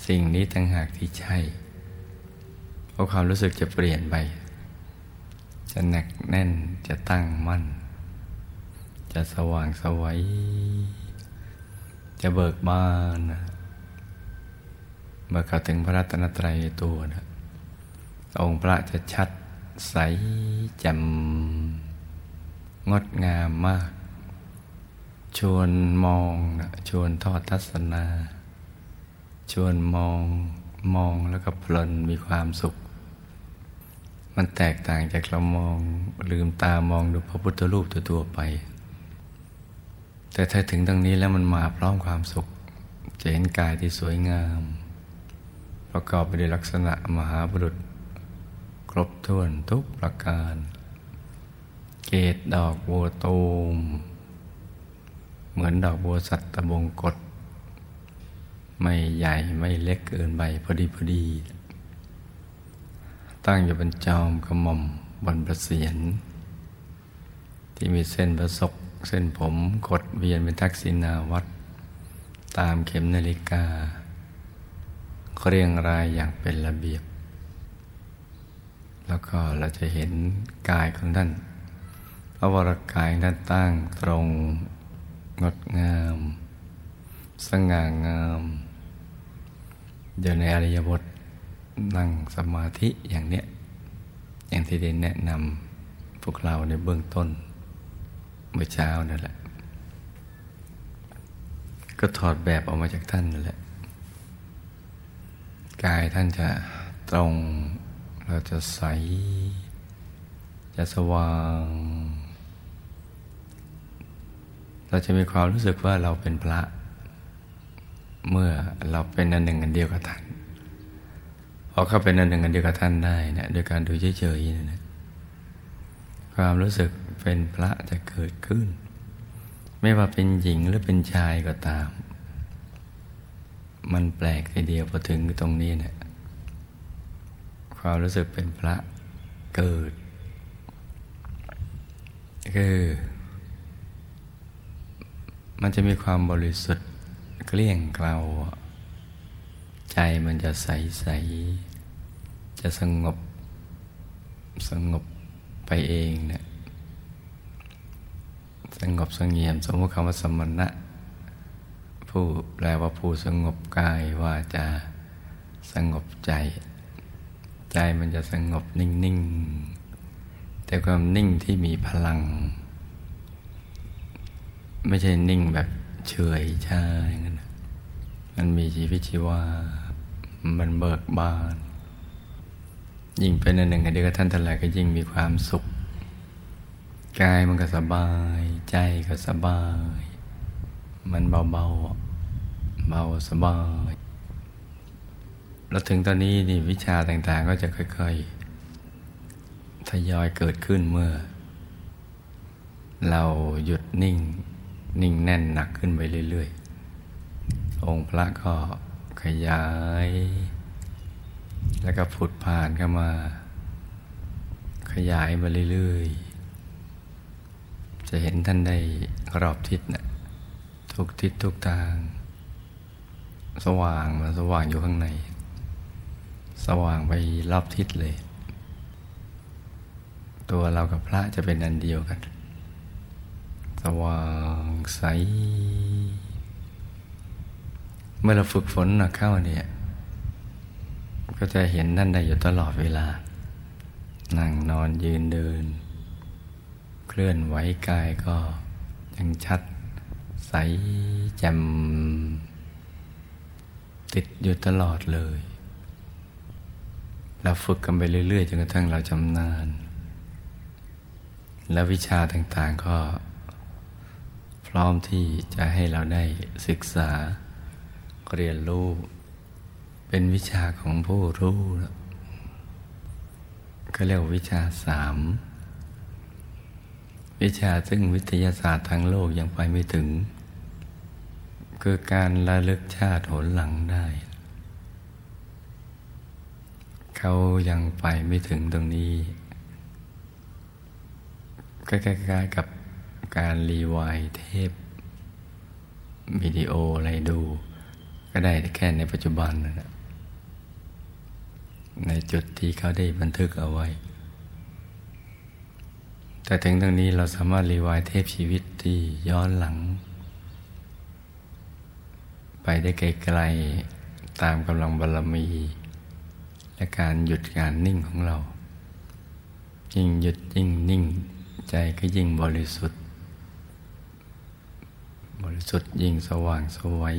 สิ่งนี้ต่างหากที่ใช่ เพราะความรู้สึกจะเปลี่ยนไป จะหนักแน่นจะตั้งมั่น จะสว่างสวัยจะเบิกบานเมื่อเข้าถึงพระรัตนตรัยตัวนะองค์พระจะชัดใสจ่ม งดงามมาก ชวนมองชวนทอดทัศนา ชวนมองมองแล้วก็เพลินมีความสุข มันแตกต่างจากเรามองลืมตามองดูพระพุทธรูปตัวๆไป แต่ถ้าถึงตรงนี้แล้วมันมาพร้อมความสุข จะเห็นกายที่สวยงาม ประกอบไปด้วยลักษณะมหาบุรุษ ครบถ้วนทุกประการ เกตดอกบัวตูม เหมือนดอกบัวสัตตบงกฎไม่ใหญ่ไม่เล็กเกินไปพอดีพอดี ตั้งอยู่บนจอมกระหม่อมบนประเสียน ที่มีเส้นประศกเส้นผมกดเวียนเป็นทักษิณาวัด ตามเข็มนาฬิกาเรียงรายอย่างเป็นระเบียบ แล้วก็เราจะเห็นกายของท่าน พระวรกายท่านตั้งตรง งดงาม สง่างามอยู่ในอริยบทนั่งสมาธิอย่างเนี้ยอย่างที่ได้แนะนำพวกเราในเบื้องต้น เมื่อเช้านั่นแหละ ก็ถอดแบบออกมาจากท่านนั่นแหละ กายท่านจะตรง เราจะใส จะสว่าง เราจะมีความรู้สึกว่าเราเป็นพระ เมื่อเราเป็นอันหนึ่งอันเดียวกับท่านพอเข้าเป็นอันหนึ่งอันเดียวกับท่านได้นะโดยการดูเฉยๆนะความรู้สึกเป็นพระจะเกิดขึ้น ไม่ว่าเป็นหญิงหรือเป็นชายก็ตาม มันแปลกทีเดียวพอถึงตรงนี้เนะี่ยความรู้สึกเป็นพระเกิด คือ มันจะมีความบริสุทธิ์เกลี้ยงเกลาใจมันจะใสใสจะสงบสงบไปเองเนะี่ยสงบสงเงียม สมมติคำว่าสมณะ ผู้แปลว่าผู้สงบกายว่าจะสงบใจ ใจมันจะสงบนิ่ง ๆ แต่ความนิ่งที่มีพลัง ไม่ใช่นิ่งแบบเฉยชาอย่างนั้นมันมีชีวิตชีวา มันเบิกบาน ยิ่งเป็นอันหนึ่งอันเดียวกับท่านทั้งหลายก็ยิ่งมีความสุข กายมันก็สบาย ใจก็สบาย มันเบาเบาเบาสบาย แล้วถึงตอนนี้นี่วิชาต่างๆ ก็จะค่อยๆ ทยอยเกิดขึ้นเมื่อ เราหยุดนิ่ง นิ่งแน่นหนักขึ้นไปเรื่อย ๆ องค์พระก็ขยาย แล้วก็ผุดผ่านเข้ามา ขยายมาเรื่อย ๆ จะเห็นท่านได้รอบทิศนะทุกทิศทุกทาง สว่างมาสว่างอยู่ข้างใน สว่างไปรอบทิศเลย ตัวเรากับพระจะเป็นอันเดียวกัน ว่างใส เมื่อเราฝึกฝนหนักเข้าเนี่ย ก็จะเห็นนั่นได้อยู่ตลอดเวลา นั่งนอนยืนเดิน เคลื่อนไหวกายก็ยังชัด ใสแจ่มติดอยู่ตลอดเลย เราฝึกกันไปเรื่อยๆจนกระทั่งเราจำนาน และวิชาต่างๆก็ พร้อมที่จะให้เราได้ศึกษา เรียนรู้ เป็นวิชาของผู้รู้ก็เรียกวิชาสามวิชาซึ่งวิทยาศาสตร์ทางโลกยังไปไม่ถึง คือการระลึกชาติหนหลังได้ เขายังไปไม่ถึงตรงนี้ใกล้ๆกับ การรีวายเทปวิดีโออะไรดู ก็ได้แค่ในปัจจุบันนะในจุดที่เขาได้บันทึกเอาไว้ แต่ถึงตรงนี้เราสามารถรีวายเทพชีวิตที่ย้อนหลัง ไปได้ไกลๆตามกำลังบารมี และการหยุดการนิ่งของเรา ยิ่งหยุดยิ่งนิ่งใจก็ยิ่งบริสุทธิ์ บริสุทธิ์ยิ่งสว่างสวัย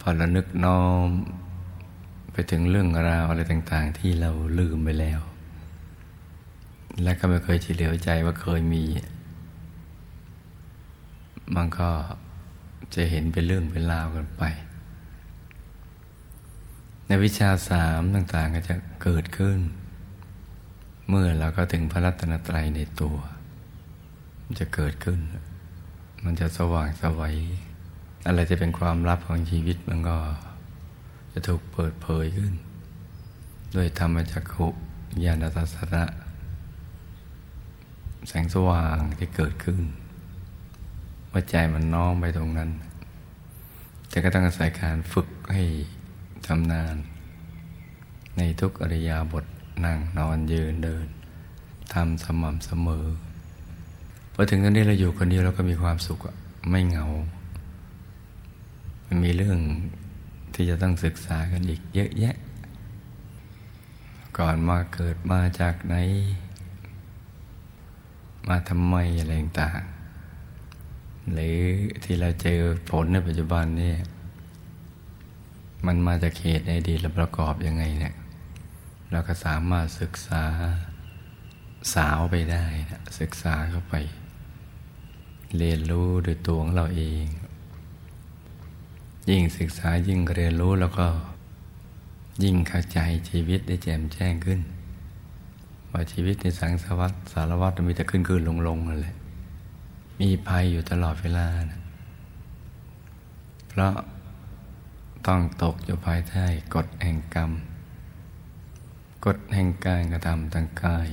พอเรานึกน้อม ไปถึงเรื่องราวอะไรต่าง ๆ ที่เราลืมไปแล้ว และก็ไม่เคยเฉลียวใจว่าเคยมี มันก็จะเห็นเป็นเรื่องเป็นราวกันไป ในวิชาสามต่าง ๆ ก็จะเกิดขึ้น เมื่อเราก็ถึงพระรัตนตรัยในตัว มันจะเกิดขึ้น มันจะสว่างสวัย อะไรจะเป็นความลับของชีวิตมันก็ จะถูกเปิดเผยขึ้น ด้วยธรรมจักขุญาณทัศนะ แสงสว่างที่เกิดขึ้นว่าใจมันน้อมไปตรงนั้น แต่ก็ต้องอาศัยการฝึกให้ทำนาน ในทุกอริยาบทนั่งนอนยืนเดินทำสม่ำเสมอ พอถึงตอนนี้เราอยู่คนเดียวเราก็มีความสุขไม่เหงา มันมีเรื่องที่จะต้องศึกษากันอีกเยอะแยะ ก่อนมาเกิดมาจากไหน มาทำไมอะไรต่างหรือที่เราเจอผลในปัจจุบันนี่มันมาจากเหตุในอดีตและประกอบยังไงเนี่ยเราก็สามารถศึกษาสาวไปได้นะศึกษาเข้าไป เรียนรู้ด้วยตัวของเราเอง ยิ่งศึกษายิ่งเรียนรู้แล้วก็ยิ่งเข้าใจชีวิตได้แจ่มแจ้งขึ้น ว่าชีวิตในสังสารวัฏสารวัฏมีแต่ขึ้นขึ้นลงลงนั่นแหละ มีภัยอยู่ตลอดเวลานะเพราะต้องตกอยู่ภายใต้กฎแห่งกรรม กฎแห่งการกระทำทางกาย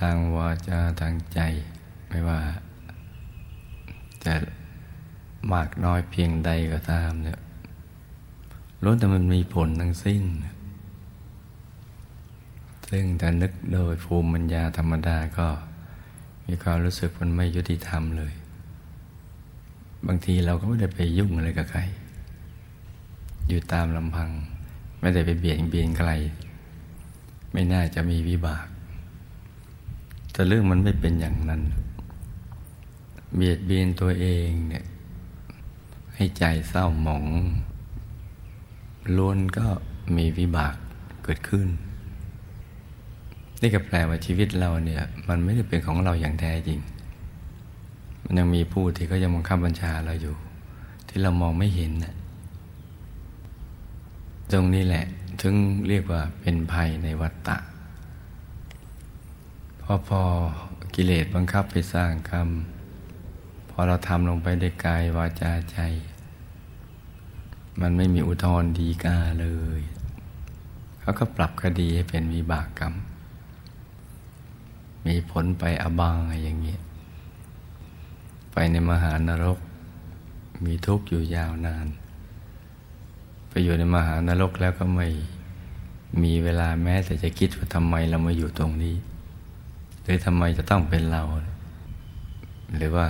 ทางวาจาทางใจไม่ว่า จะมากน้อยเพียงใดก็ตามเนี่ยล้วนแต่มันมีผลทั้งสิ้น ซึ่งถ้านึกโดยภูมิปัญญาธรรมดาก็มีความรู้สึกมันไม่ยุติธรรมเลย บางทีเราก็ไม่ได้ไปยุ่งอะไรกับใคร อยู่ตามลำพัง ไม่ได้ไปเบียดเบียนใคร ไม่น่าจะมีวิบาก แต่เรื่องมันไม่เป็นอย่างนั้น เบียดเบียนตัวเองเนี่ยให้ใจเศร้าหมองล้วนก็มีวิบากเกิดขึ้น นี่ก็แปลว่าชีวิตเราเนี่ย มันไม่ได้เป็นของเราอย่างแท้จริง มันยังมีผู้ที่เขายังบังคับบัญชาเราอยู่ ที่เรามองไม่เห็นนะตรงนี้แหละ ถึงเรียกว่าเป็นภัยในวัฏฏะพอพอกิเลสบังคับไปสร้างกรรม พอเราทำลงไปด้วยกายวาจาใจ มันไม่มีอุทธรดีกาเลย เขาก็ปรับคดีให้เป็นวิบากกรรม มีผลไปอบายอย่างเงี้ยไปในมหานรก มีทุกข์อยู่ยาวนาน ไปอยู่ในมหานรกแล้วก็ไม่มีเวลาแม้แต่จะคิดว่าทำไมเรามาอยู่ตรงนี้ หรือทำไมจะต้องเป็นเรา หรือว่า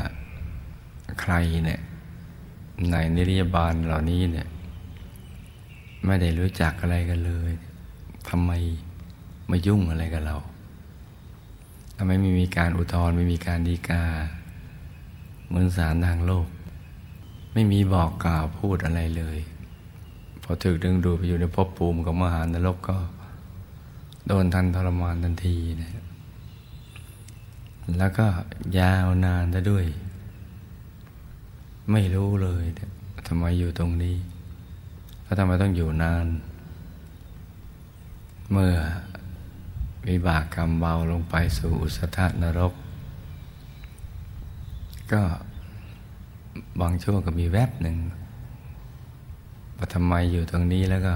ใครเนี่ยในนิรยาบาลเหล่านี้เนี่ย ไม่ได้รู้จักอะไรกันเลยทำไมมายุ่งอะไรกับเราทำไมไม่มีการอุทธรณ์ไม่มีการดีกา เหมือนสารทางโลก ไม่มีบอกกล่าวพูดอะไรเลย พอถึกดึงดูไปอยู่ในภพภูมิของมหานรกก็ โดนทันทรมานทันทีนะแล้วก็ยาวนานได้ด้วย ไม่รู้เลยทำไมอยู่ตรงนี้แล้วทำไมต้องอยู่นาน เมื่อวิบากกรรมเบาลงไปสู่อุสธานรก ก็บางช่วงก็มีแวบหนึ่งว่าทำไมอยู่ตรงนี้แล้วก็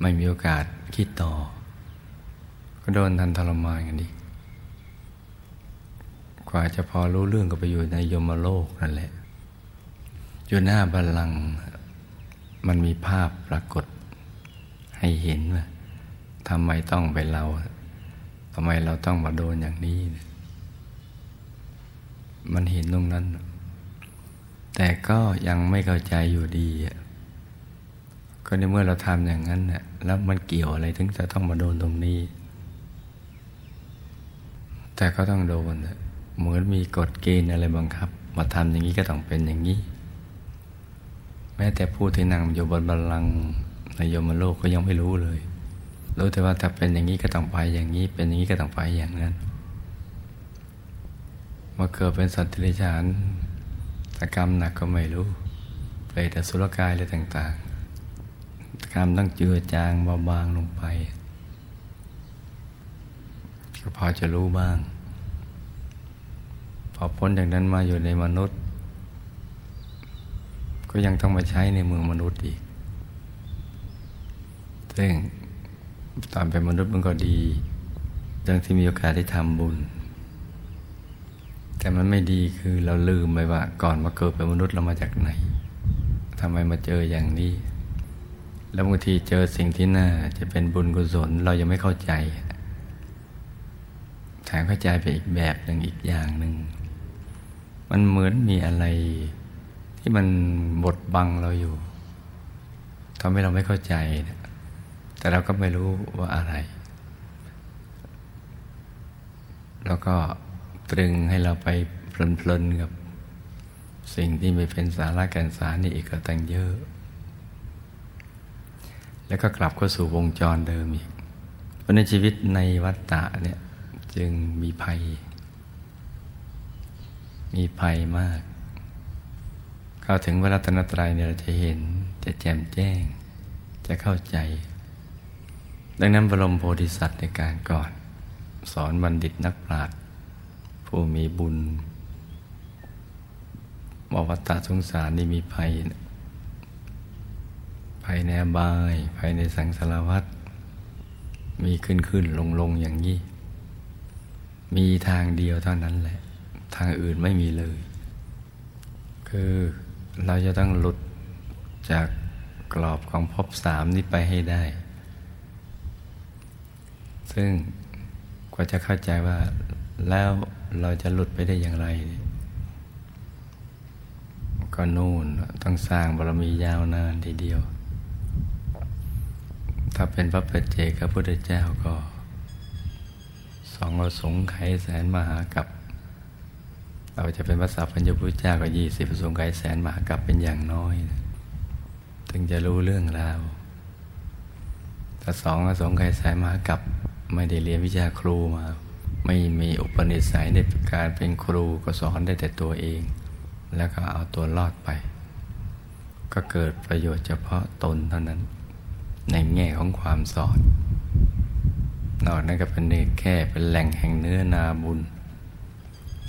ไม่มีโอกาสคิดต่อ ก็โดนทันทรมานกันดีกว่าจะพอรู้เรื่องก็ไปอยู่ในยมโลกนั่นแหละ อยู่หน้าบัลลังก์มันมีภาพปรากฏให้เห็นว่าทำไมต้องเป็นเราทำไมเราต้องมาโดนอย่างนี้ มันเห็นตรงนั้น แต่ก็ยังไม่เข้าใจอยู่ดีก็ในเมื่อเราทำอย่างนั้นน่ะแล้วมันเกี่ยวอะไรถึงจะต้องมาโดนตรงนี้ แต่ก็ต้องโดนเหมือนมีกฎเกณฑ์อะไรบังคับ มาทำอย่างนี้ก็ต้องเป็นอย่างนี้ ม้แต่ผู้ที่นั่งอยู่บนบัลลังก์ในยมโลกก็ยังไม่รู้เลย รู้แต่ว่าถ้าเป็นอย่างนี้ก็ต้องไปอย่างนี้ เป็นอย่างนี้ก็ต้องไปอย่างนั้นมาเกิดเป็นสัตว์ทิริชานตกรรมหนักก็ไม่รู้ไปแต่สุรกายอะไรต่างๆกรรมต้องเจือจางเบาบางลงไป ก็พอจะรู้บ้าง พอพ้นจากนั้นมาอยู่ในมนุษย์ ก็ยังต้องมาใช้ในเมืองมนุษย์อีก ซึ่งตอนเป็นมนุษย์มันก็ดีดังที่มีโอกาสได้ทำบุญ แต่มันไม่ดีคือเราลืมไปว่า ก่อนมาเกิดเป็นมนุษย์เรามาจากไหนทำไมมาเจออย่างนี้ แล้วบางทีเจอสิ่งที่น่า จะเป็นบุญกุศลเรายังไม่เข้าใจแถมเข้าใจไปอีกแบบหนึ่งอีกอย่างหนึ่ง มันเหมือนมีอะไร ที่มันบดบังเราอยู่ทำให้เราไม่เข้าใจ แต่เราก็ไม่รู้ว่าอะไร แล้วก็ตรึงให้เราไปเพลินๆกับสิ่งที่ไม่เป็นสาระแก่นสารนี่อีกก็ตั้งเยอะ แล้วก็กลับเข้าสู่วงจรเดิมอีก เพราะในชีวิตในวัฏฏะเนี่ยจึงมีภัย มีภัยมาก เข้าถึงเวลาตนตรัยเนี่ยเราจะเห็นจะแจ่มแจ้ง จะเข้าใจ ดังนั้นบรมโพธิสัตว์ในการก่อน สอนบัณฑิตนักปราชญ์ผู้มีบุญบวัตตาสงสารนี่มีภัยภัยในบายภัยในสังสารวัฏมีขึ้นขึ้นลงลงอย่างนี้ มีทางเดียวเท่านั้นแหละ ทางอื่นไม่มีเลย คือ เราจะต้องหลุดจากกรอบของภพสามนี้ไปให้ได้ ซึ่งกว่าจะเข้าใจว่าแล้วเราจะหลุดไปได้อย่างไร ก็นู่นต้องสร้างบารมียาวนานทีเดียว ถ้าเป็นพระเปเจกพระพุทธเจ้าก็สองอสงไขยแสนมหากับ เราจะเป็นพระสัพพัญญพุทธเจ้าก็ยี่สิบสงไขยแสนมหากับเป็นอย่างน้อย ถึงจะรู้เรื่องราวแต่สองอสงไขยแสนมหากับไม่ได้เรียนวิชาครูมา ไม่มีอุปนิสัยในการเป็นครูก็สอนได้แต่ตัวเอง แล้วก็เอาตัวรอดไป ก็เกิดประโยชน์เฉพาะตนเท่านั้น ในแง่ของความสอนนอกนั้นก็เป็นแค่เป็นแหล่งแห่งเนื้อนาบุญ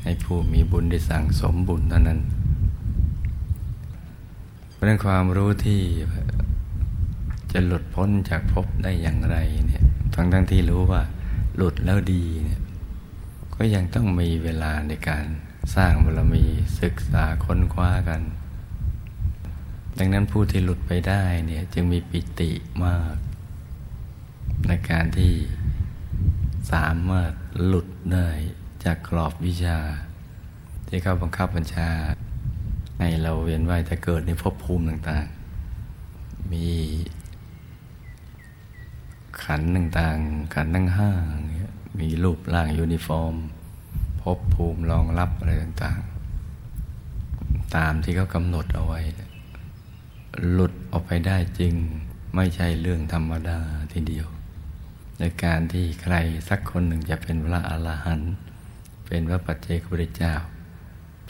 ให้ผู้มีบุญได้สั่งสมบุญเท่านั้น เพราะนั้นความรู้ที่จะหลุดพ้นจากภพได้อย่างไรเนี่ยทั้งทั้งที่รู้ว่าหลุดแล้วดีเนี่ยก็ยังต้องมีเวลาในการสร้างบารมีศึกษาค้นคว้ากัน ดังนั้นผู้ที่หลุดไปได้เนี่ยจึงมีปิติมาก ในการที่สามารถหลุดได้ จากกรอบวิชา ที่เขาบังคับบัญชา ให้เราเวียนว่ายแต่เกิดในภพภูมิต่างๆ มีขันธ์ต่างๆ ขันธ์ทั้งห้ามีรูปร่างยูนิฟอร์มภพภูมิรองรับอะไรต่างๆ ตามที่เขากำหนดเอาไว้ หลุดออกไปได้จริงไม่ใช่เรื่องธรรมดาทีเดียว ในการที่ใครสักคนหนึ่งจะเป็นพระอรหันต์ เป็นพระปัจเจกพุทธเจ้า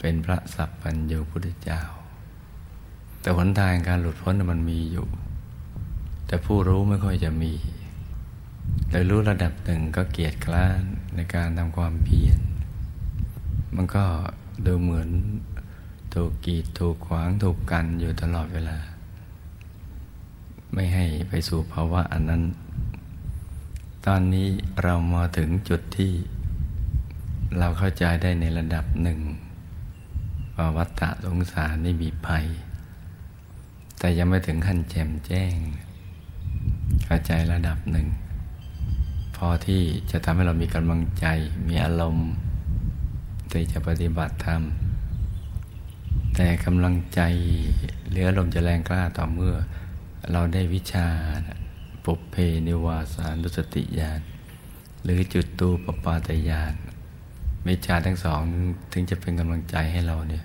เป็นพระสัพพัญญูพุทธเจ้า แต่หนทางการหลุดพ้นมันมีอยู่ แต่ผู้รู้ไม่ค่อยจะมีโดยรู้ระดับหนึ่งก็เกียดคร้านในการทำความเพียร มันก็ดูเหมือนถูกกีดถูกขวางถูกกันอยู่ตลอดเวลา ไม่ให้ไปสู่ภาวะอันนั้น ตอนนี้เรามาถึงจุดที่ เราเข้าใจได้ในระดับหนึ่งว่าวัฏฏะสงสารนี่มีภัย แต่ยังไม่ถึงขั้นแจ่มแจ้ง เข้าใจระดับหนึ่ง พอที่จะทำให้เรามีกำลังใจ มีอารมณ์ที่จะปฏิบัติธรรม แต่กำลังใจเหลือลมจะแรงกล้าต่อเมื่อ เราได้วิชาปุเพนิวาสานุสติญาณหรือจุดตูปปาตญาณ วิชาทั้งสองถึงจะเป็นกำลังใจให้เราเนี่ย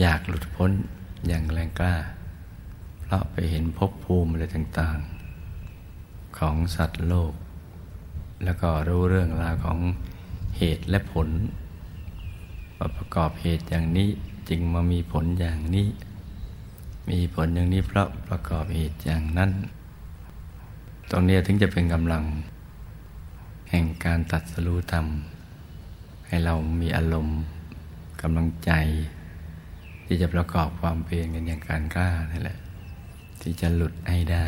อยากหลุดพ้นอย่างแรงกล้า เพราะไปเห็นภพภูมิอะไรต่างๆ ของสัตว์โลก แล้วก็รู้เรื่องราวของเหตุและผลประกอบเหตุอย่างนี้จึงมามีผลอย่างนี้ มีผลอย่างนี้เพราะประกอบเหตุอย่างนั้น ตรงนี้ถึงจะเป็นกำลัง แห่งการตัดสรู้ธรรม ให้เรามีอารมณ์กำลังใจ ที่จะประกอบความเพียรกันอย่างการกล้านั่นแหละ ที่จะหลุดให้ได้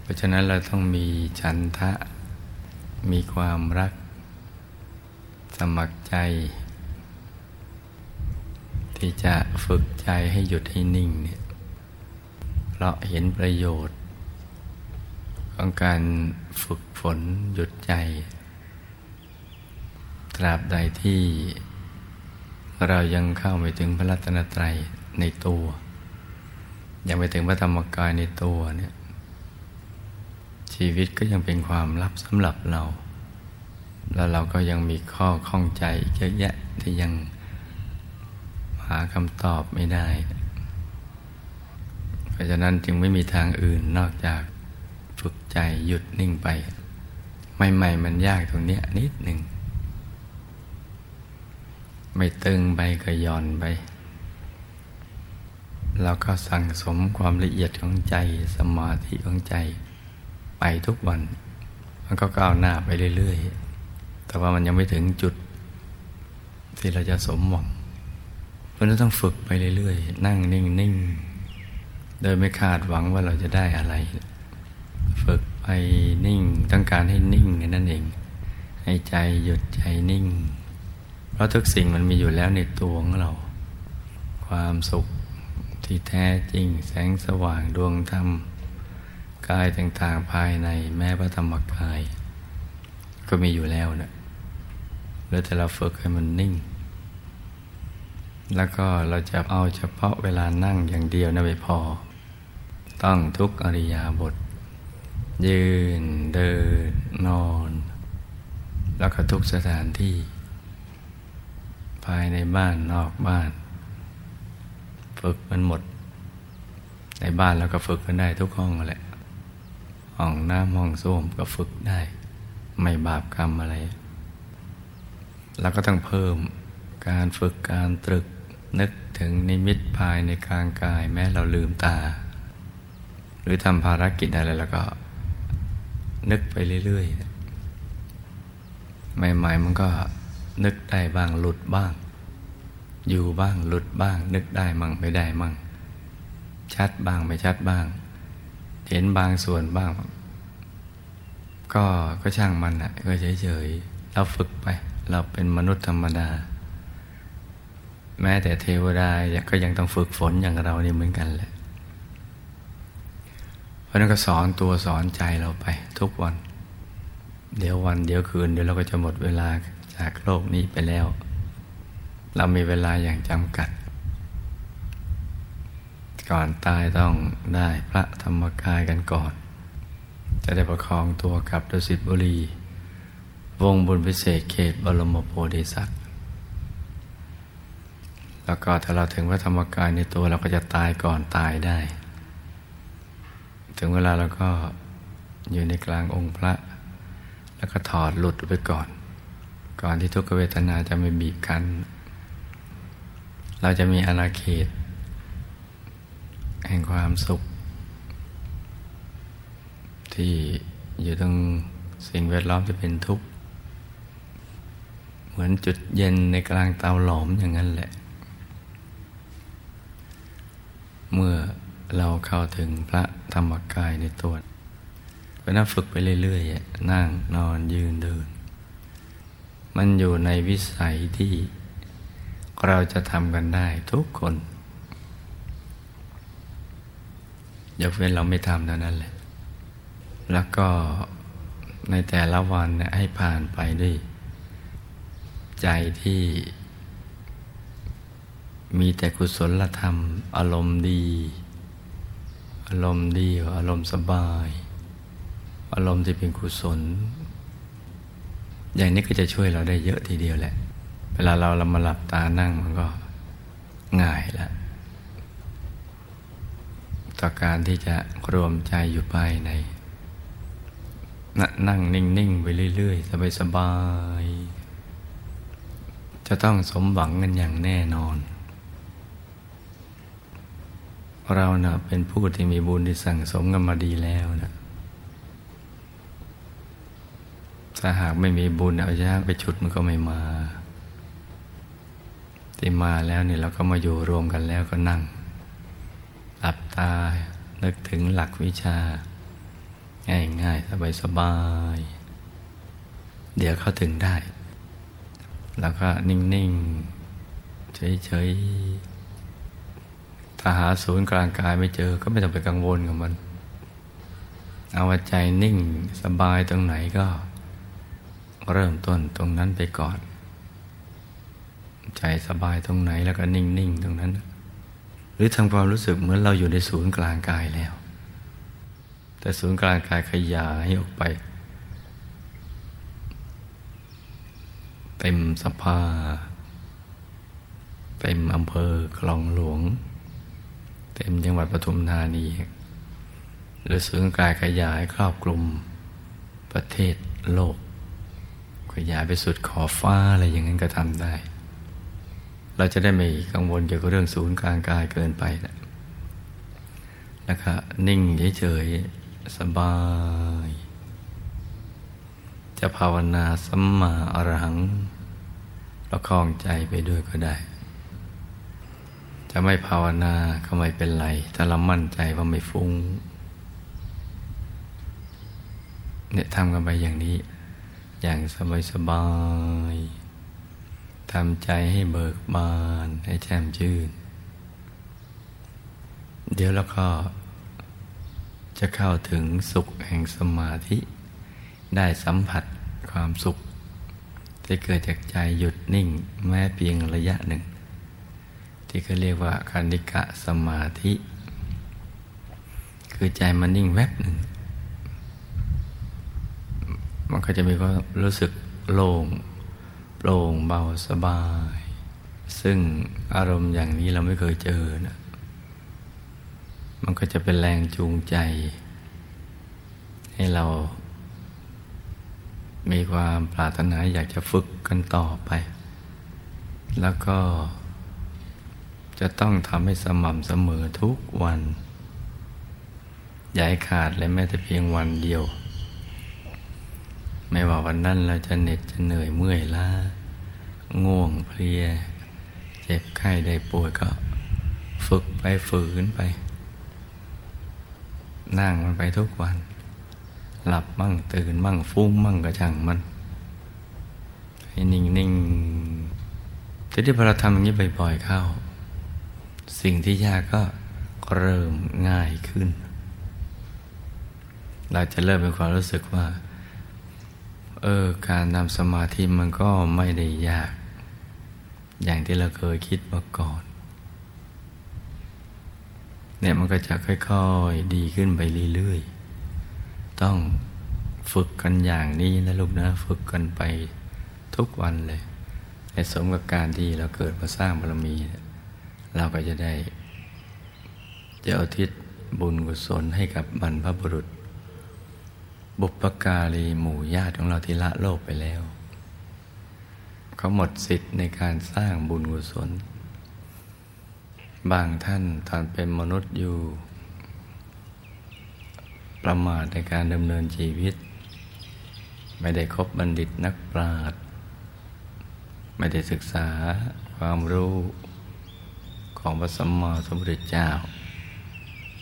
เพราะฉะนั้นเราต้องมีฉันทะ มีความรัก สมัครใจ ที่จะฝึกใจให้หยุดให้นิ่งเนี่ยเพราะเห็นประโยชน์ ของการฝึกฝนหยุดใจ ตราบใดที่เรายังเข้าไปถึงพระรัตนตรัยในตัว ยังไปถึงพระธรรมกายในตัวเนี่ยชีวิตก็ยังเป็นความลับสำหรับเรา แล้วเราก็ยังมีข้อข้องใจเยอะแยะที่ยังหาคำตอบไม่ได้ เพราะฉะนั้นจึงไม่มีทางอื่นนอกจากฝึกใจหยุดนิ่งไปใหม่ๆมันยากตรงนี้นิดหนึ่ง ไม่ตึงไปก็ย่อนไปเราก็สั่งสมความละเอียดของใจสมาธิของใจ ไปทุกวัน มันก็ก้าวหน้าไปเรื่อยๆ แต่ว่ามันยังไม่ถึงจุด ที่เราจะสมหวัง เพราะนั้นต้องฝึกไปเรื่อยๆ นั่งนิ่งๆ โดยไม่คาดหวังว่าเราจะได้อะไร ฝึกไปนิ่ง ต้องการให้นิ่งนั่นเอง ให้ใจหยุดใจนิ่ง ราะทุกสิ่งมันมีอยู่แล้วในตัวของเรา ความสุขที่แท้จริงแสงสว่างดวงธรรมกายต่างๆภายในแม้พระธรรมกาย ก็มีอยู่แล้วนะแล้วแต่เราฝึกให้มันนิ่ง แล้วก็เราจะเอาเฉพาะเวลานั่งอย่างเดียวนะไม่พอ ต้องทุกอริยาบท ยืนเดินนอน แล้วก็ทุกสถานที่ ภายในบ้านนอกบ้าน ฝึกมันหมด ในบ้านเราก็ฝึกกันได้ทุกห้องแหละ ห้องน้ำห้องส้วมก็ฝึกได้ ไม่บาปกรรมอะไร แล้วก็ต้องเพิ่มการฝึกการตรึกนึกถึงนิมิตภายในกลางกายแม้เราลืมตา หรือทำภารกิจอะไรแล้วก็ นึกไปเรื่อยๆใหม่ๆมันก็ นึกได้บ้างหลุดบ้าง อยู่บ้างหลุดบ้าง นึกได้มั่งไม่ได้มั่ง ชัดบ้างไม่ชัดบ้าง เห็นบางส่วนบ้าง ก็ก็ช่างมันอะก็เฉยๆเราฝึกไป เราเป็นมนุษย์ธรรมดา แม้แต่เทวดาก็ยังต้องฝึกฝนอย่างเรานี่เหมือนกันแหละเพราะนั้นก็สอนตัวสอนใจเราไปทุกวัน เดี๋ยววันเดี๋ยวคืนเดี๋ยวเราก็จะหมดเวลา จากโลกนี้ไปแล้ว เรามีเวลาอย่างจำกัด ก่อนตายต้องได้พระธรรมกายกันก่อน จะได้ประคองตัวกับดุสิตบุรี วงบุญพิเศษเขตบรมโพธิสัตว์ แล้วก็ถ้าเราถึงพระธรรมกายในตัวเราก็จะตายก่อนตายได้ ถึงเวลาเราก็อยู่ในกลางองค์พระแล้วก็ถอดหลุดไปก่อน ก่อนที่ทุกขเวทนาจะไม่บีบคั้นเราจะมีอาณาเขต แห่งความสุข ที่อยู่ตรงสิ่งแวดล้อมที่เป็นทุกข์ เหมือนจุดเย็นในกลางเตาหลอมอย่างนั้นแหละ เมื่อเราเข้าถึงพระธรรมกายในตัวก็นั่งฝึกไปเรื่อยๆนั่งนอนยืนเดิน มันอยู่ในวิสัยที่เราจะทำกันได้ทุกคนยกเว้นเราไม่ทำเท่านั้นแหละ แล้วก็ในแต่ละวันให้ผ่านไปด้วย ใจที่มีแต่กุศลธรรม อารมณ์ดี อารมณ์ดี อารมณ์สบาย อารมณ์ที่เป็นกุศล อย่างนี้ก็จะช่วยเราได้เยอะทีเดียวแหละ เวลาเราเรามาหลับตานั่งมันก็ง่ายแล้วต่อการที่จะรวมใจอยู่ภายในนั่งนิ่ง ๆ ไปเรื่อย ๆ สบาย ๆ จะต้องสมหวังกันอย่างแน่นอน เราเนะ่ะเป็นผู้ที่มีบุญที่สั่งสมกันมาดีแล้วนะ ถ้าหากไม่มีบุญเอาย่างไปชุดมันก็ไม่มาที่มาแล้วเนี่ยเราก็มาอยู่รวมกันแล้วก็นั่ง หลับตา นึกถึงหลักวิชา ง่ายๆสบายๆเดี๋ยวเข้าถึงได้ แล้วก็นิ่งๆ เฉยๆ ถ้าหาศูนย์กลางกายไม่เจอก็ไม่ต้องไปกังวลกับมัน เอาใจนิ่งสบายตรงไหนก็ เริ่มต้นตรงนั้นไปก่อน ใจสบายตรงไหนแล้วก็นิ่ง ๆ ตรงนั้น หรือทำความรู้สึกเหมือนเราอยู่ในศูนย์กลางกายแล้ว แต่ศูนย์กลางกายขยายออกไป เต็มสภาเต็มอำเภอคลองหลวง เต็มจังหวัดปทุมธานีหรือศูนย์กลางกายขยายครอบคลุมประเทศโลก ยายไปสุดขอบฟ้าอะไรอย่างนั้นก็ทำได้ เราจะได้ไม่กังวลเกี่ยวกับเรื่องศูนย์กลางกายเกินไปนะนะคะนิ่งเฉยๆสบาย จะภาวนาสัมมาอรหังประคองใจไปด้วยก็ได้ จะไม่ภาวนาก็ไม่เป็นไร ถ้าเรามั่นใจว่าไม่ฟุง้งเนี่ยทำกันไปอย่างนี้ อย่างสบายๆทำใจให้เบิกบานให้แจ่มชื่น เดี๋ยวแล้วก็จะเข้าถึงสุขแห่งสมาธิ ได้สัมผัสความสุข ที่เกิดจากใจหยุดนิ่งแม้เพียงระยะหนึ่ง ที่เขาเรียกว่าคานิกะสมาธิ คือใจมันนิ่งแวบหนึ่ง มันก็จะมีความรู้สึกโล่งโปร่งเบาสบาย ซึ่งอารมณ์อย่างนี้เราไม่เคยเจอนะมันก็จะเป็นแรงจูงใจ ให้เรา มีความปรารถนาอยากจะฝึกกันต่อไป แล้วก็ จะต้องทำให้สม่ำเสมอทุกวัน อย่าให้ขาดเลยแม้แต่เพียงวันเดียว ไม่ว่าวันนั้นเราจะเหน็ดจะเหนื่อยเมื่อยล้าง่วงเพลีย เจ็บไข้ได้ป่วยก็ ฝึกไปฝืนไป นั่งมันไปทุกวัน หลับมั่งตื่นมั่งฟุ้งมั่งกระช่างมัน ให้นิ่งนิ่งทีที่พอเราทำอย่างนี้บ่อยๆเข้า สิ่งที่ยากก็เริ่มง่ายขึ้น เราจะเริ่มมีความรู้สึกว่า เออการทำสมาธิมันก็ไม่ได้ยาก อย่างที่เราเคยคิดมาก่อนเนี่ยมันก็จะค่อยๆดีขึ้นไปเรื่อยๆ ต้องฝึกกันอย่างนี้นะลูกนะ ฝึกกันไปทุกวันเลยให้สมกับการที่เราเกิดมาสร้างบารมี เราก็จะได้จะเอาทิศบุญกุศลให้กับบรรพบุรุษ บุปการีหมู่ญาติของเราที่ละโลกไปแล้ว เขาหมดสิทธิ์ในการสร้างบุญกุศล บางท่านตอนเป็นมนุษย์อยู่ ประมาทในการดำเนินชีวิต ไม่ได้คบบัณฑิตนักปราชญ์ไม่ได้ศึกษาความรู้ของพระสัมมาสัมพุทธเจ้า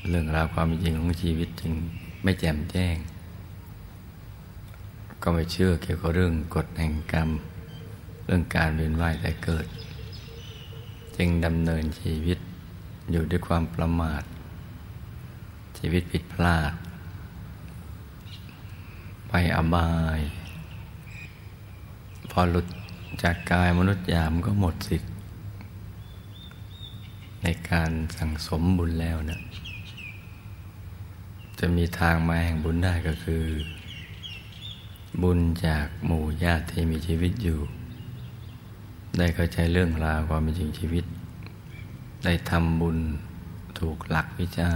เรื่องราวความจริงของชีวิตจึงไม่แจ่มแจ้ง ก็ไม่เชื่อเกี่ยวกับเรื่องกฎแห่งกรรม เรื่องการเวียนว่ายแต่เกิด จึงดำเนินชีวิตอยู่ด้วยความประมาท ชีวิตผิดพลาด ไปอบาย พอหลุดจากกายมนุษย์ยามก็หมดสิทธิ์ ในการสั่งสมบุญแล้วเนะี่ยจะมีทางมาแห่งบุญได้ก็คือ บุญจากหมู่ญาติที่มีชีวิตอยู่ ได้เข้าใจเรื่องราวความเป็นจริงชีวิต ได้ทำบุญถูกหลักวิชา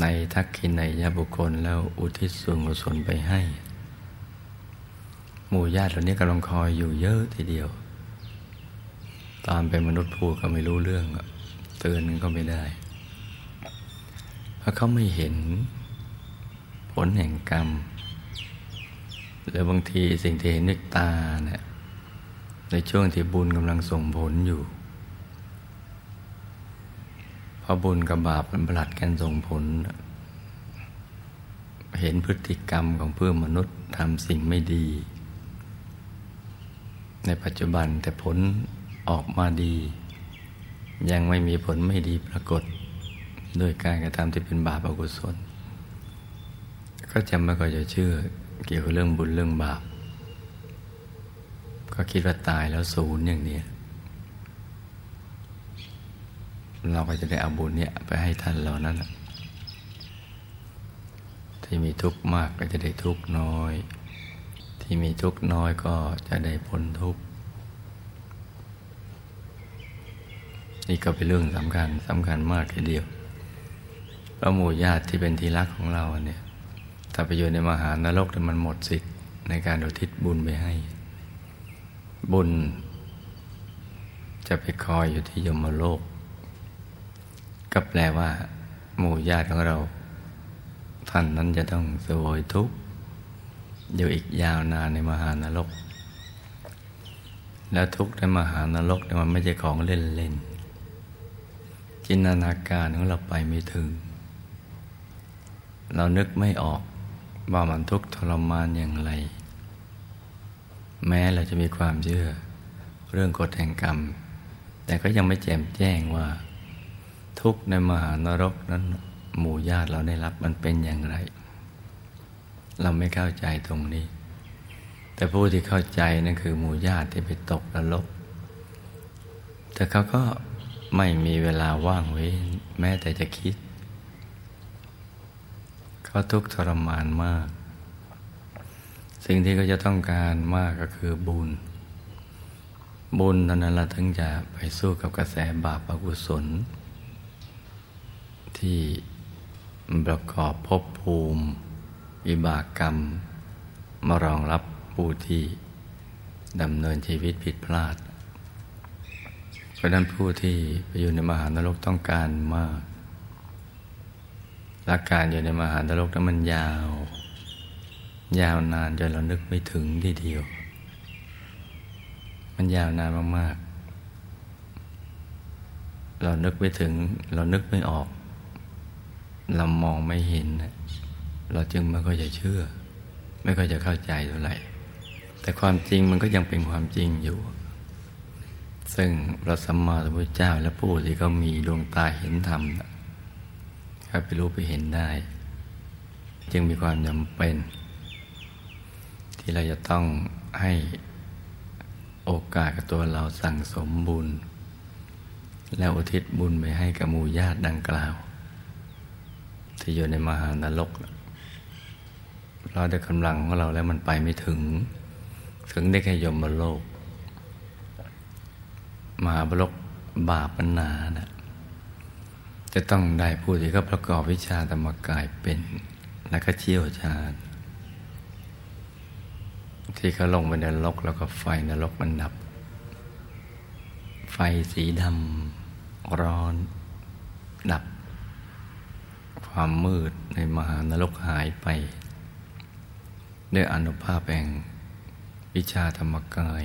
ในทักขินในยบุคคลแล้วอุทิศส่วนกุศลไปให้ หมู่ญาติเหล่านี้กำลังคอยอยู่เยอะทีเดียว ตอนเป็นมนุษย์พูดก็ไม่รู้เรื่องเตือนก็ไม่ได้ เพราะเขาไม่เห็นผลแห่งกรรม หรือบางทีสิ่งที่เห็นด้วยตาเนี่ยในช่วงที่บุญกำลังส่งผลอยู่พระบุญกับบาปมันผลัดกันส่งผล เห็นพฤติกรรมของเพื่อนมนุษย์ทำสิ่งไม่ดี ในปัจจุบันแต่ผลออกมาดี ยังไม่มีผลไม่ดีปรากฏโดยการกระทำที่เป็นบาปอกุศล ก็จะไม่ค่อยจะเชื่อ เกี่ยวกับเรื่องบุญเรื่องบาป ก็คิดว่าตายแล้วศูนย์อย่างนี้เราก็จะได้เอาบุญเนี่ยไปให้ท่านเหล่านั้นที่มีทุกข์มากก็จะได้ทุกข์น้อย ที่มีทุกข์น้อยก็จะได้พ้นทุกข์นี่ก็เป็นเรื่องสำคัญสำคัญมากทีเดียวพระหมู่ญาติที่เป็นที่รักของเราเนี่ย ถ้าไปอยู่ในมหานรกแต่มันหมดสิทธิ์ในการอุทิศบุญไปให้ บุญ จะไปคอยอยู่ที่ยมโลก ก็แปลว่า หมู่ญาติของเรา ท่านนั้นจะต้องสวยทุกข์อยู่อีกยาวนานในมหานรก แล้วทุกข์ในมหานรกที่มันไม่ใช่ของเล่นๆจินตนาการของเราไปไม่ถึง เรานึกไม่ออก ว่ามันทุกข์ทรมานอย่างไร แม้เราจะมีความเชื่อ เรื่องกฎแห่งกรรม แต่ก็ยังไม่แจ่มแจ้งว่า ทุกข์ในมหานรกนั้น หมู่ญาติเราได้รับมันเป็นอย่างไร เราไม่เข้าใจตรงนี้ แต่ผู้ที่เข้าใจนั่นคือหมู่ญาติที่ไปตกนรก แต่เขาก็ไม่มีเวลาว่างไว้ แม้แต่จะคิด เขาทุกข์ทรมานมาก สิ่งที่เขาจะต้องการมากก็คือบุญ บุญนั้นเราถึงจะไปสู้กับกระแสบาปอกุศล ที่ประกอบภพภูมิวิบากกรรม มารองรับผู้ที่ดำเนินชีวิตผิดพลาด เพราะนั้นผู้ที่ไปอยู่ในมหานรกต้องการมาก หลักการอยู่ในมหานรกนั้นมันยาว ยาวนานจนเรานึกไม่ถึงทีเดียว มันยาวนานมากๆ เรานึกไม่ถึง เรานึกไม่ออก เรามองไม่เห็น เราจึงไม่ค่อยจะเชื่อ ไม่ค่อยจะเข้าใจเท่าไหร่ แต่ความจริงมันก็ยังเป็นความจริงอยู่ซึ่งพระสัมมาสัมพุทธเจ้าและผู้ที่เขามีดวงตาเห็นธรรม เขาไปรู้ไปเห็นได้ จึงมีความจำเป็น ที่เราจะต้องให้โอกาสกับตัวเราสั่งสมบุญ แล้วอุทิศบุญไปให้กับมูญาติดังกล่าว ที่อยู่ในมหานรกเราได้กำลังของเราแล้วมันไปไม่ถึง ถึงได้แค่ยมโลก มหาบรกบาปปัญนานะ จะต้องได้ผู้ที่เขาประกอบวิชาธรรมกายเป็นและก็เชี่ยวชาญที่เขาลงไปในนรกแล้วก็ไฟนรกมันดับ ไฟสีดำร้อน ดับ ความมืดในมหานรกหายไปด้วยอนุภาพแห่งวิชาธรรมกาย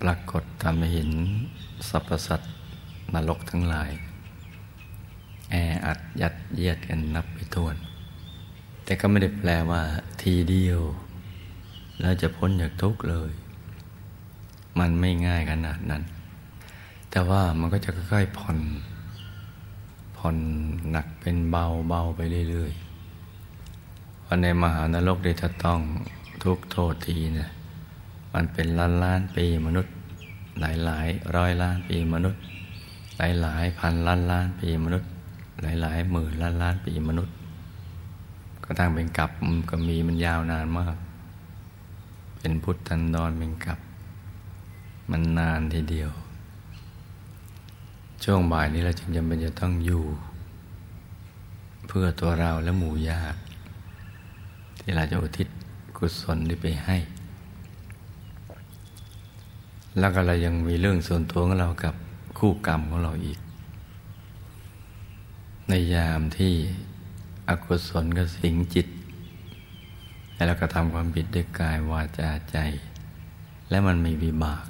ปรากฏทำให้เห็นสรรพสัตว์ นรกทั้งหลาย แออัดยัดเยียดกันนับไปทวน แต่ก็ไม่ได้แปลว่า ทีเดียว แล้วจะพ้นจากทุกข์เลย มันไม่ง่ายขนาดนั้น แต่ว่ามันก็จะค่อยๆผ่อน ผ่อนหนักเป็นเบาเบาไปเรื่อยราะในมหานรกได้จะต้องทุกโทษทีเนี่ยมันเป็นล้านล้านปีมนุษย์หลายหลายร้อยล้านปีมนุษย์ หลายหลายพันล้านล้านปีมนุษย์ หลายหลายหมื่นล้านล้านปีมนุษย์ก็ตั้งเป็นกับก็มีมันยาวนานมาก เป็นพุทธันดรเป็นกับ มันนานทีเดียว ช่วงบ่ายนี้เราจึงจำเป็นจะต้องอยู่ เพื่อตัวเราและหมู่ญาติที่เราจะอุทิศกุศลนี้ไปให้ แล้วก็เรายังมีเรื่องส่วนตัวของเรากับ คู่กรรมของเราอีก ในยามที่อกุศลก็สิงจิตให้เรากระทำความผิดด้วยกายวาจาใจ และมันมีวิบาก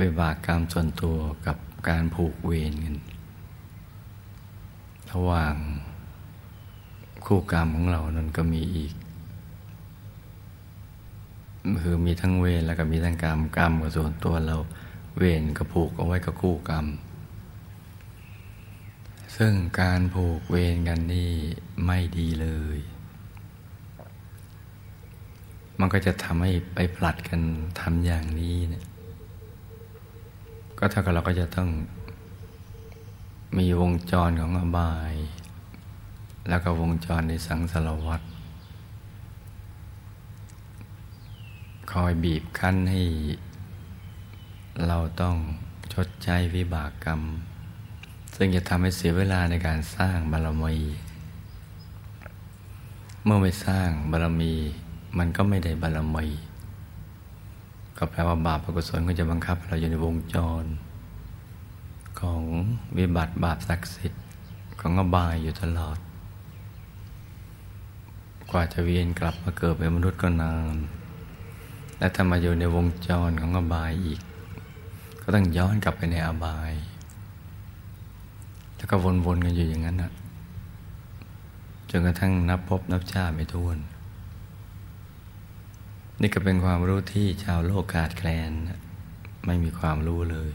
วิบากกรรมส่วนตัวกับการผูกเวรกันระหว่างคู่กรรมของเรานั้นก็มีอีก คือมีทั้งเวรแล้วก็มีทั้งกรรมกรรมกับส่วนตัวเรา เวรก็ผูกเอาไว้กับคู่กรรม ซึ่งการผูกเวรกันนี่ไม่ดีเลย มันก็จะทำให้ไปผลัดกันทำอย่างนี้เนี่ยก็เท่ากับเราก็จะต้องมีวงจรของอบาย แล้วก็วงจรในสังสารวัฏคอยบีบคั้นให้ เราต้องชดใช้วิบากกรรม ซึ่งจะทำให้เสียเวลาในการสร้างบารมี เมื่อไม่สร้างบารมี มันก็ไม่ได้บารมี ก็แปลว่าบาปอกุศลก็จะบังคับ เราอยู่ในวงจร ของวิบัติบาปศักดิ์สิทธิ์ของอบายอยู่ตลอด กว่าจะเวียนกลับมาเกิดเป็นมนุษย์ก็นาน และถ้ามาอยู่ในวงจรของอบายอีก ก็ต้องย้อนกลับไปในอบาย แล้วก็วนๆกันอยู่อย่างนั้นนะจนกระทั่งนับพบนับชาไม่ท้วน นี่ก็เป็นความรู้ที่ชาวโลกขาดแคลน ไม่มีความรู้เลย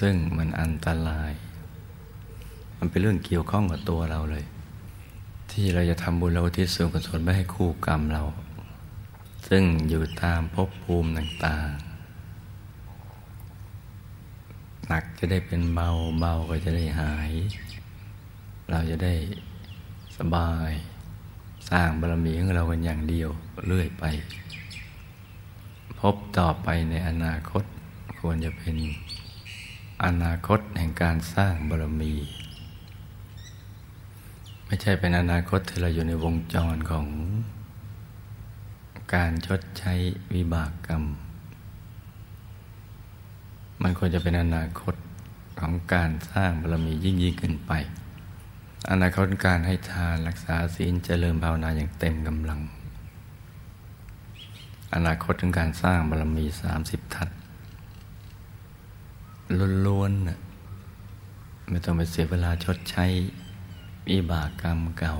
ซึ่งมันอันตราย มันเป็นเรื่องเกี่ยวข้องกับตัวเราเลย ที่เราจะทำบุญเราที่ส่วนกุศลไม่ให้คู่กรรมเรา ซึ่งอยู่ตามภพภูมิต่างๆ หนักจะได้เป็นเบาเบาก็จะได้หาย เราจะได้สบาย สร้างบารมีของเรากันอย่างเดียวเรื่อยไป พบต่อไปในอนาคตควรจะเป็นอนาคตแห่งการสร้างบารมี ไม่ใช่เป็นอนาคตที่เราอยู่ในวงจรของการชดใช้วิบากกรรม มันควรจะเป็นอนาคตของการสร้างบารมียิ่งยิ่งขึ้นไป อนาคตการให้ทานรักษาศีลเจริญภาวนาอย่างเต็มกำลัง อนาคตของการสร้างบารมีสามสิบทัศล้วนๆไม่ต้องไปเสียเวลาชดใช้วิบากกรรมเก่า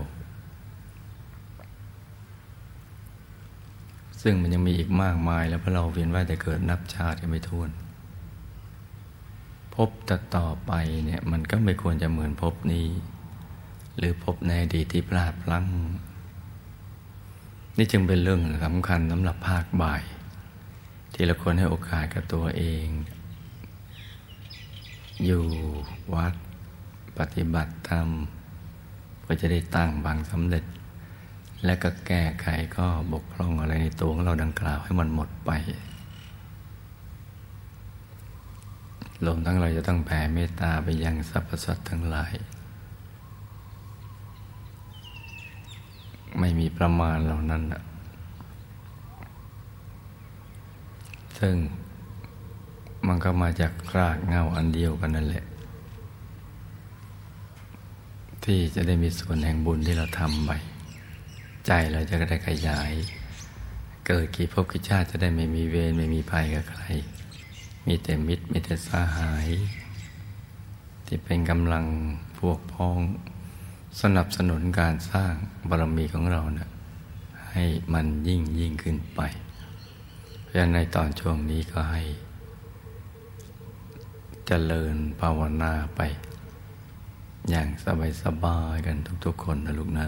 ซึ่งมันยังมีอีกมากมายแล้วพอเราเวียนว่ายแต่เกิดนับชาติไม่ท้วน พบต่ต่อไปเนี่ยมันก็ไม่ควรจะเหมือนพบนี้ หรือพบในอดีตที่พลาดพลั้ง นี่จึงเป็นเรื่องสำคัญสำหรับภาคบ่าย ที่เราควรให้โอกาสกับตัวเอง อยู่วัดปฏิบัติธรรมก็จะได้ตั้งบางสำเร็จ และก็แก้ไขก็บกพร่องอะไรในตัวของเราดังกล่าวให้มันหมดไป รวมทั้งเราจะต้องแผ่เมตตาไปยังสรรพสัตว์ทั้งหลาย ไม่มีประมาณเหล่านั้นซึ่งมันก็มาจากรากเงาอันเดียวกันนั่นแหละ ที่จะได้มีส่วนแห่งบุญที่เราทำไป ใจเราจะได้ขยาย เกิดกี่ภพกี่ชาติจะได้ไม่มีเวรไม่มีภัยกับใคร มีแต่มิตรมีแต่สหาย ที่เป็นกำลังพวกพ้อง สนับสนุนการสร้างบารมีของเรานะ่ะให้มันยิ่งยิ่งขึ้นไป เพราะฉะนั้นในตอนช่วงนี้ก็ให้จเจริญภาวนาไป อย่างสบายๆกันทุกๆคนนะลูกนะ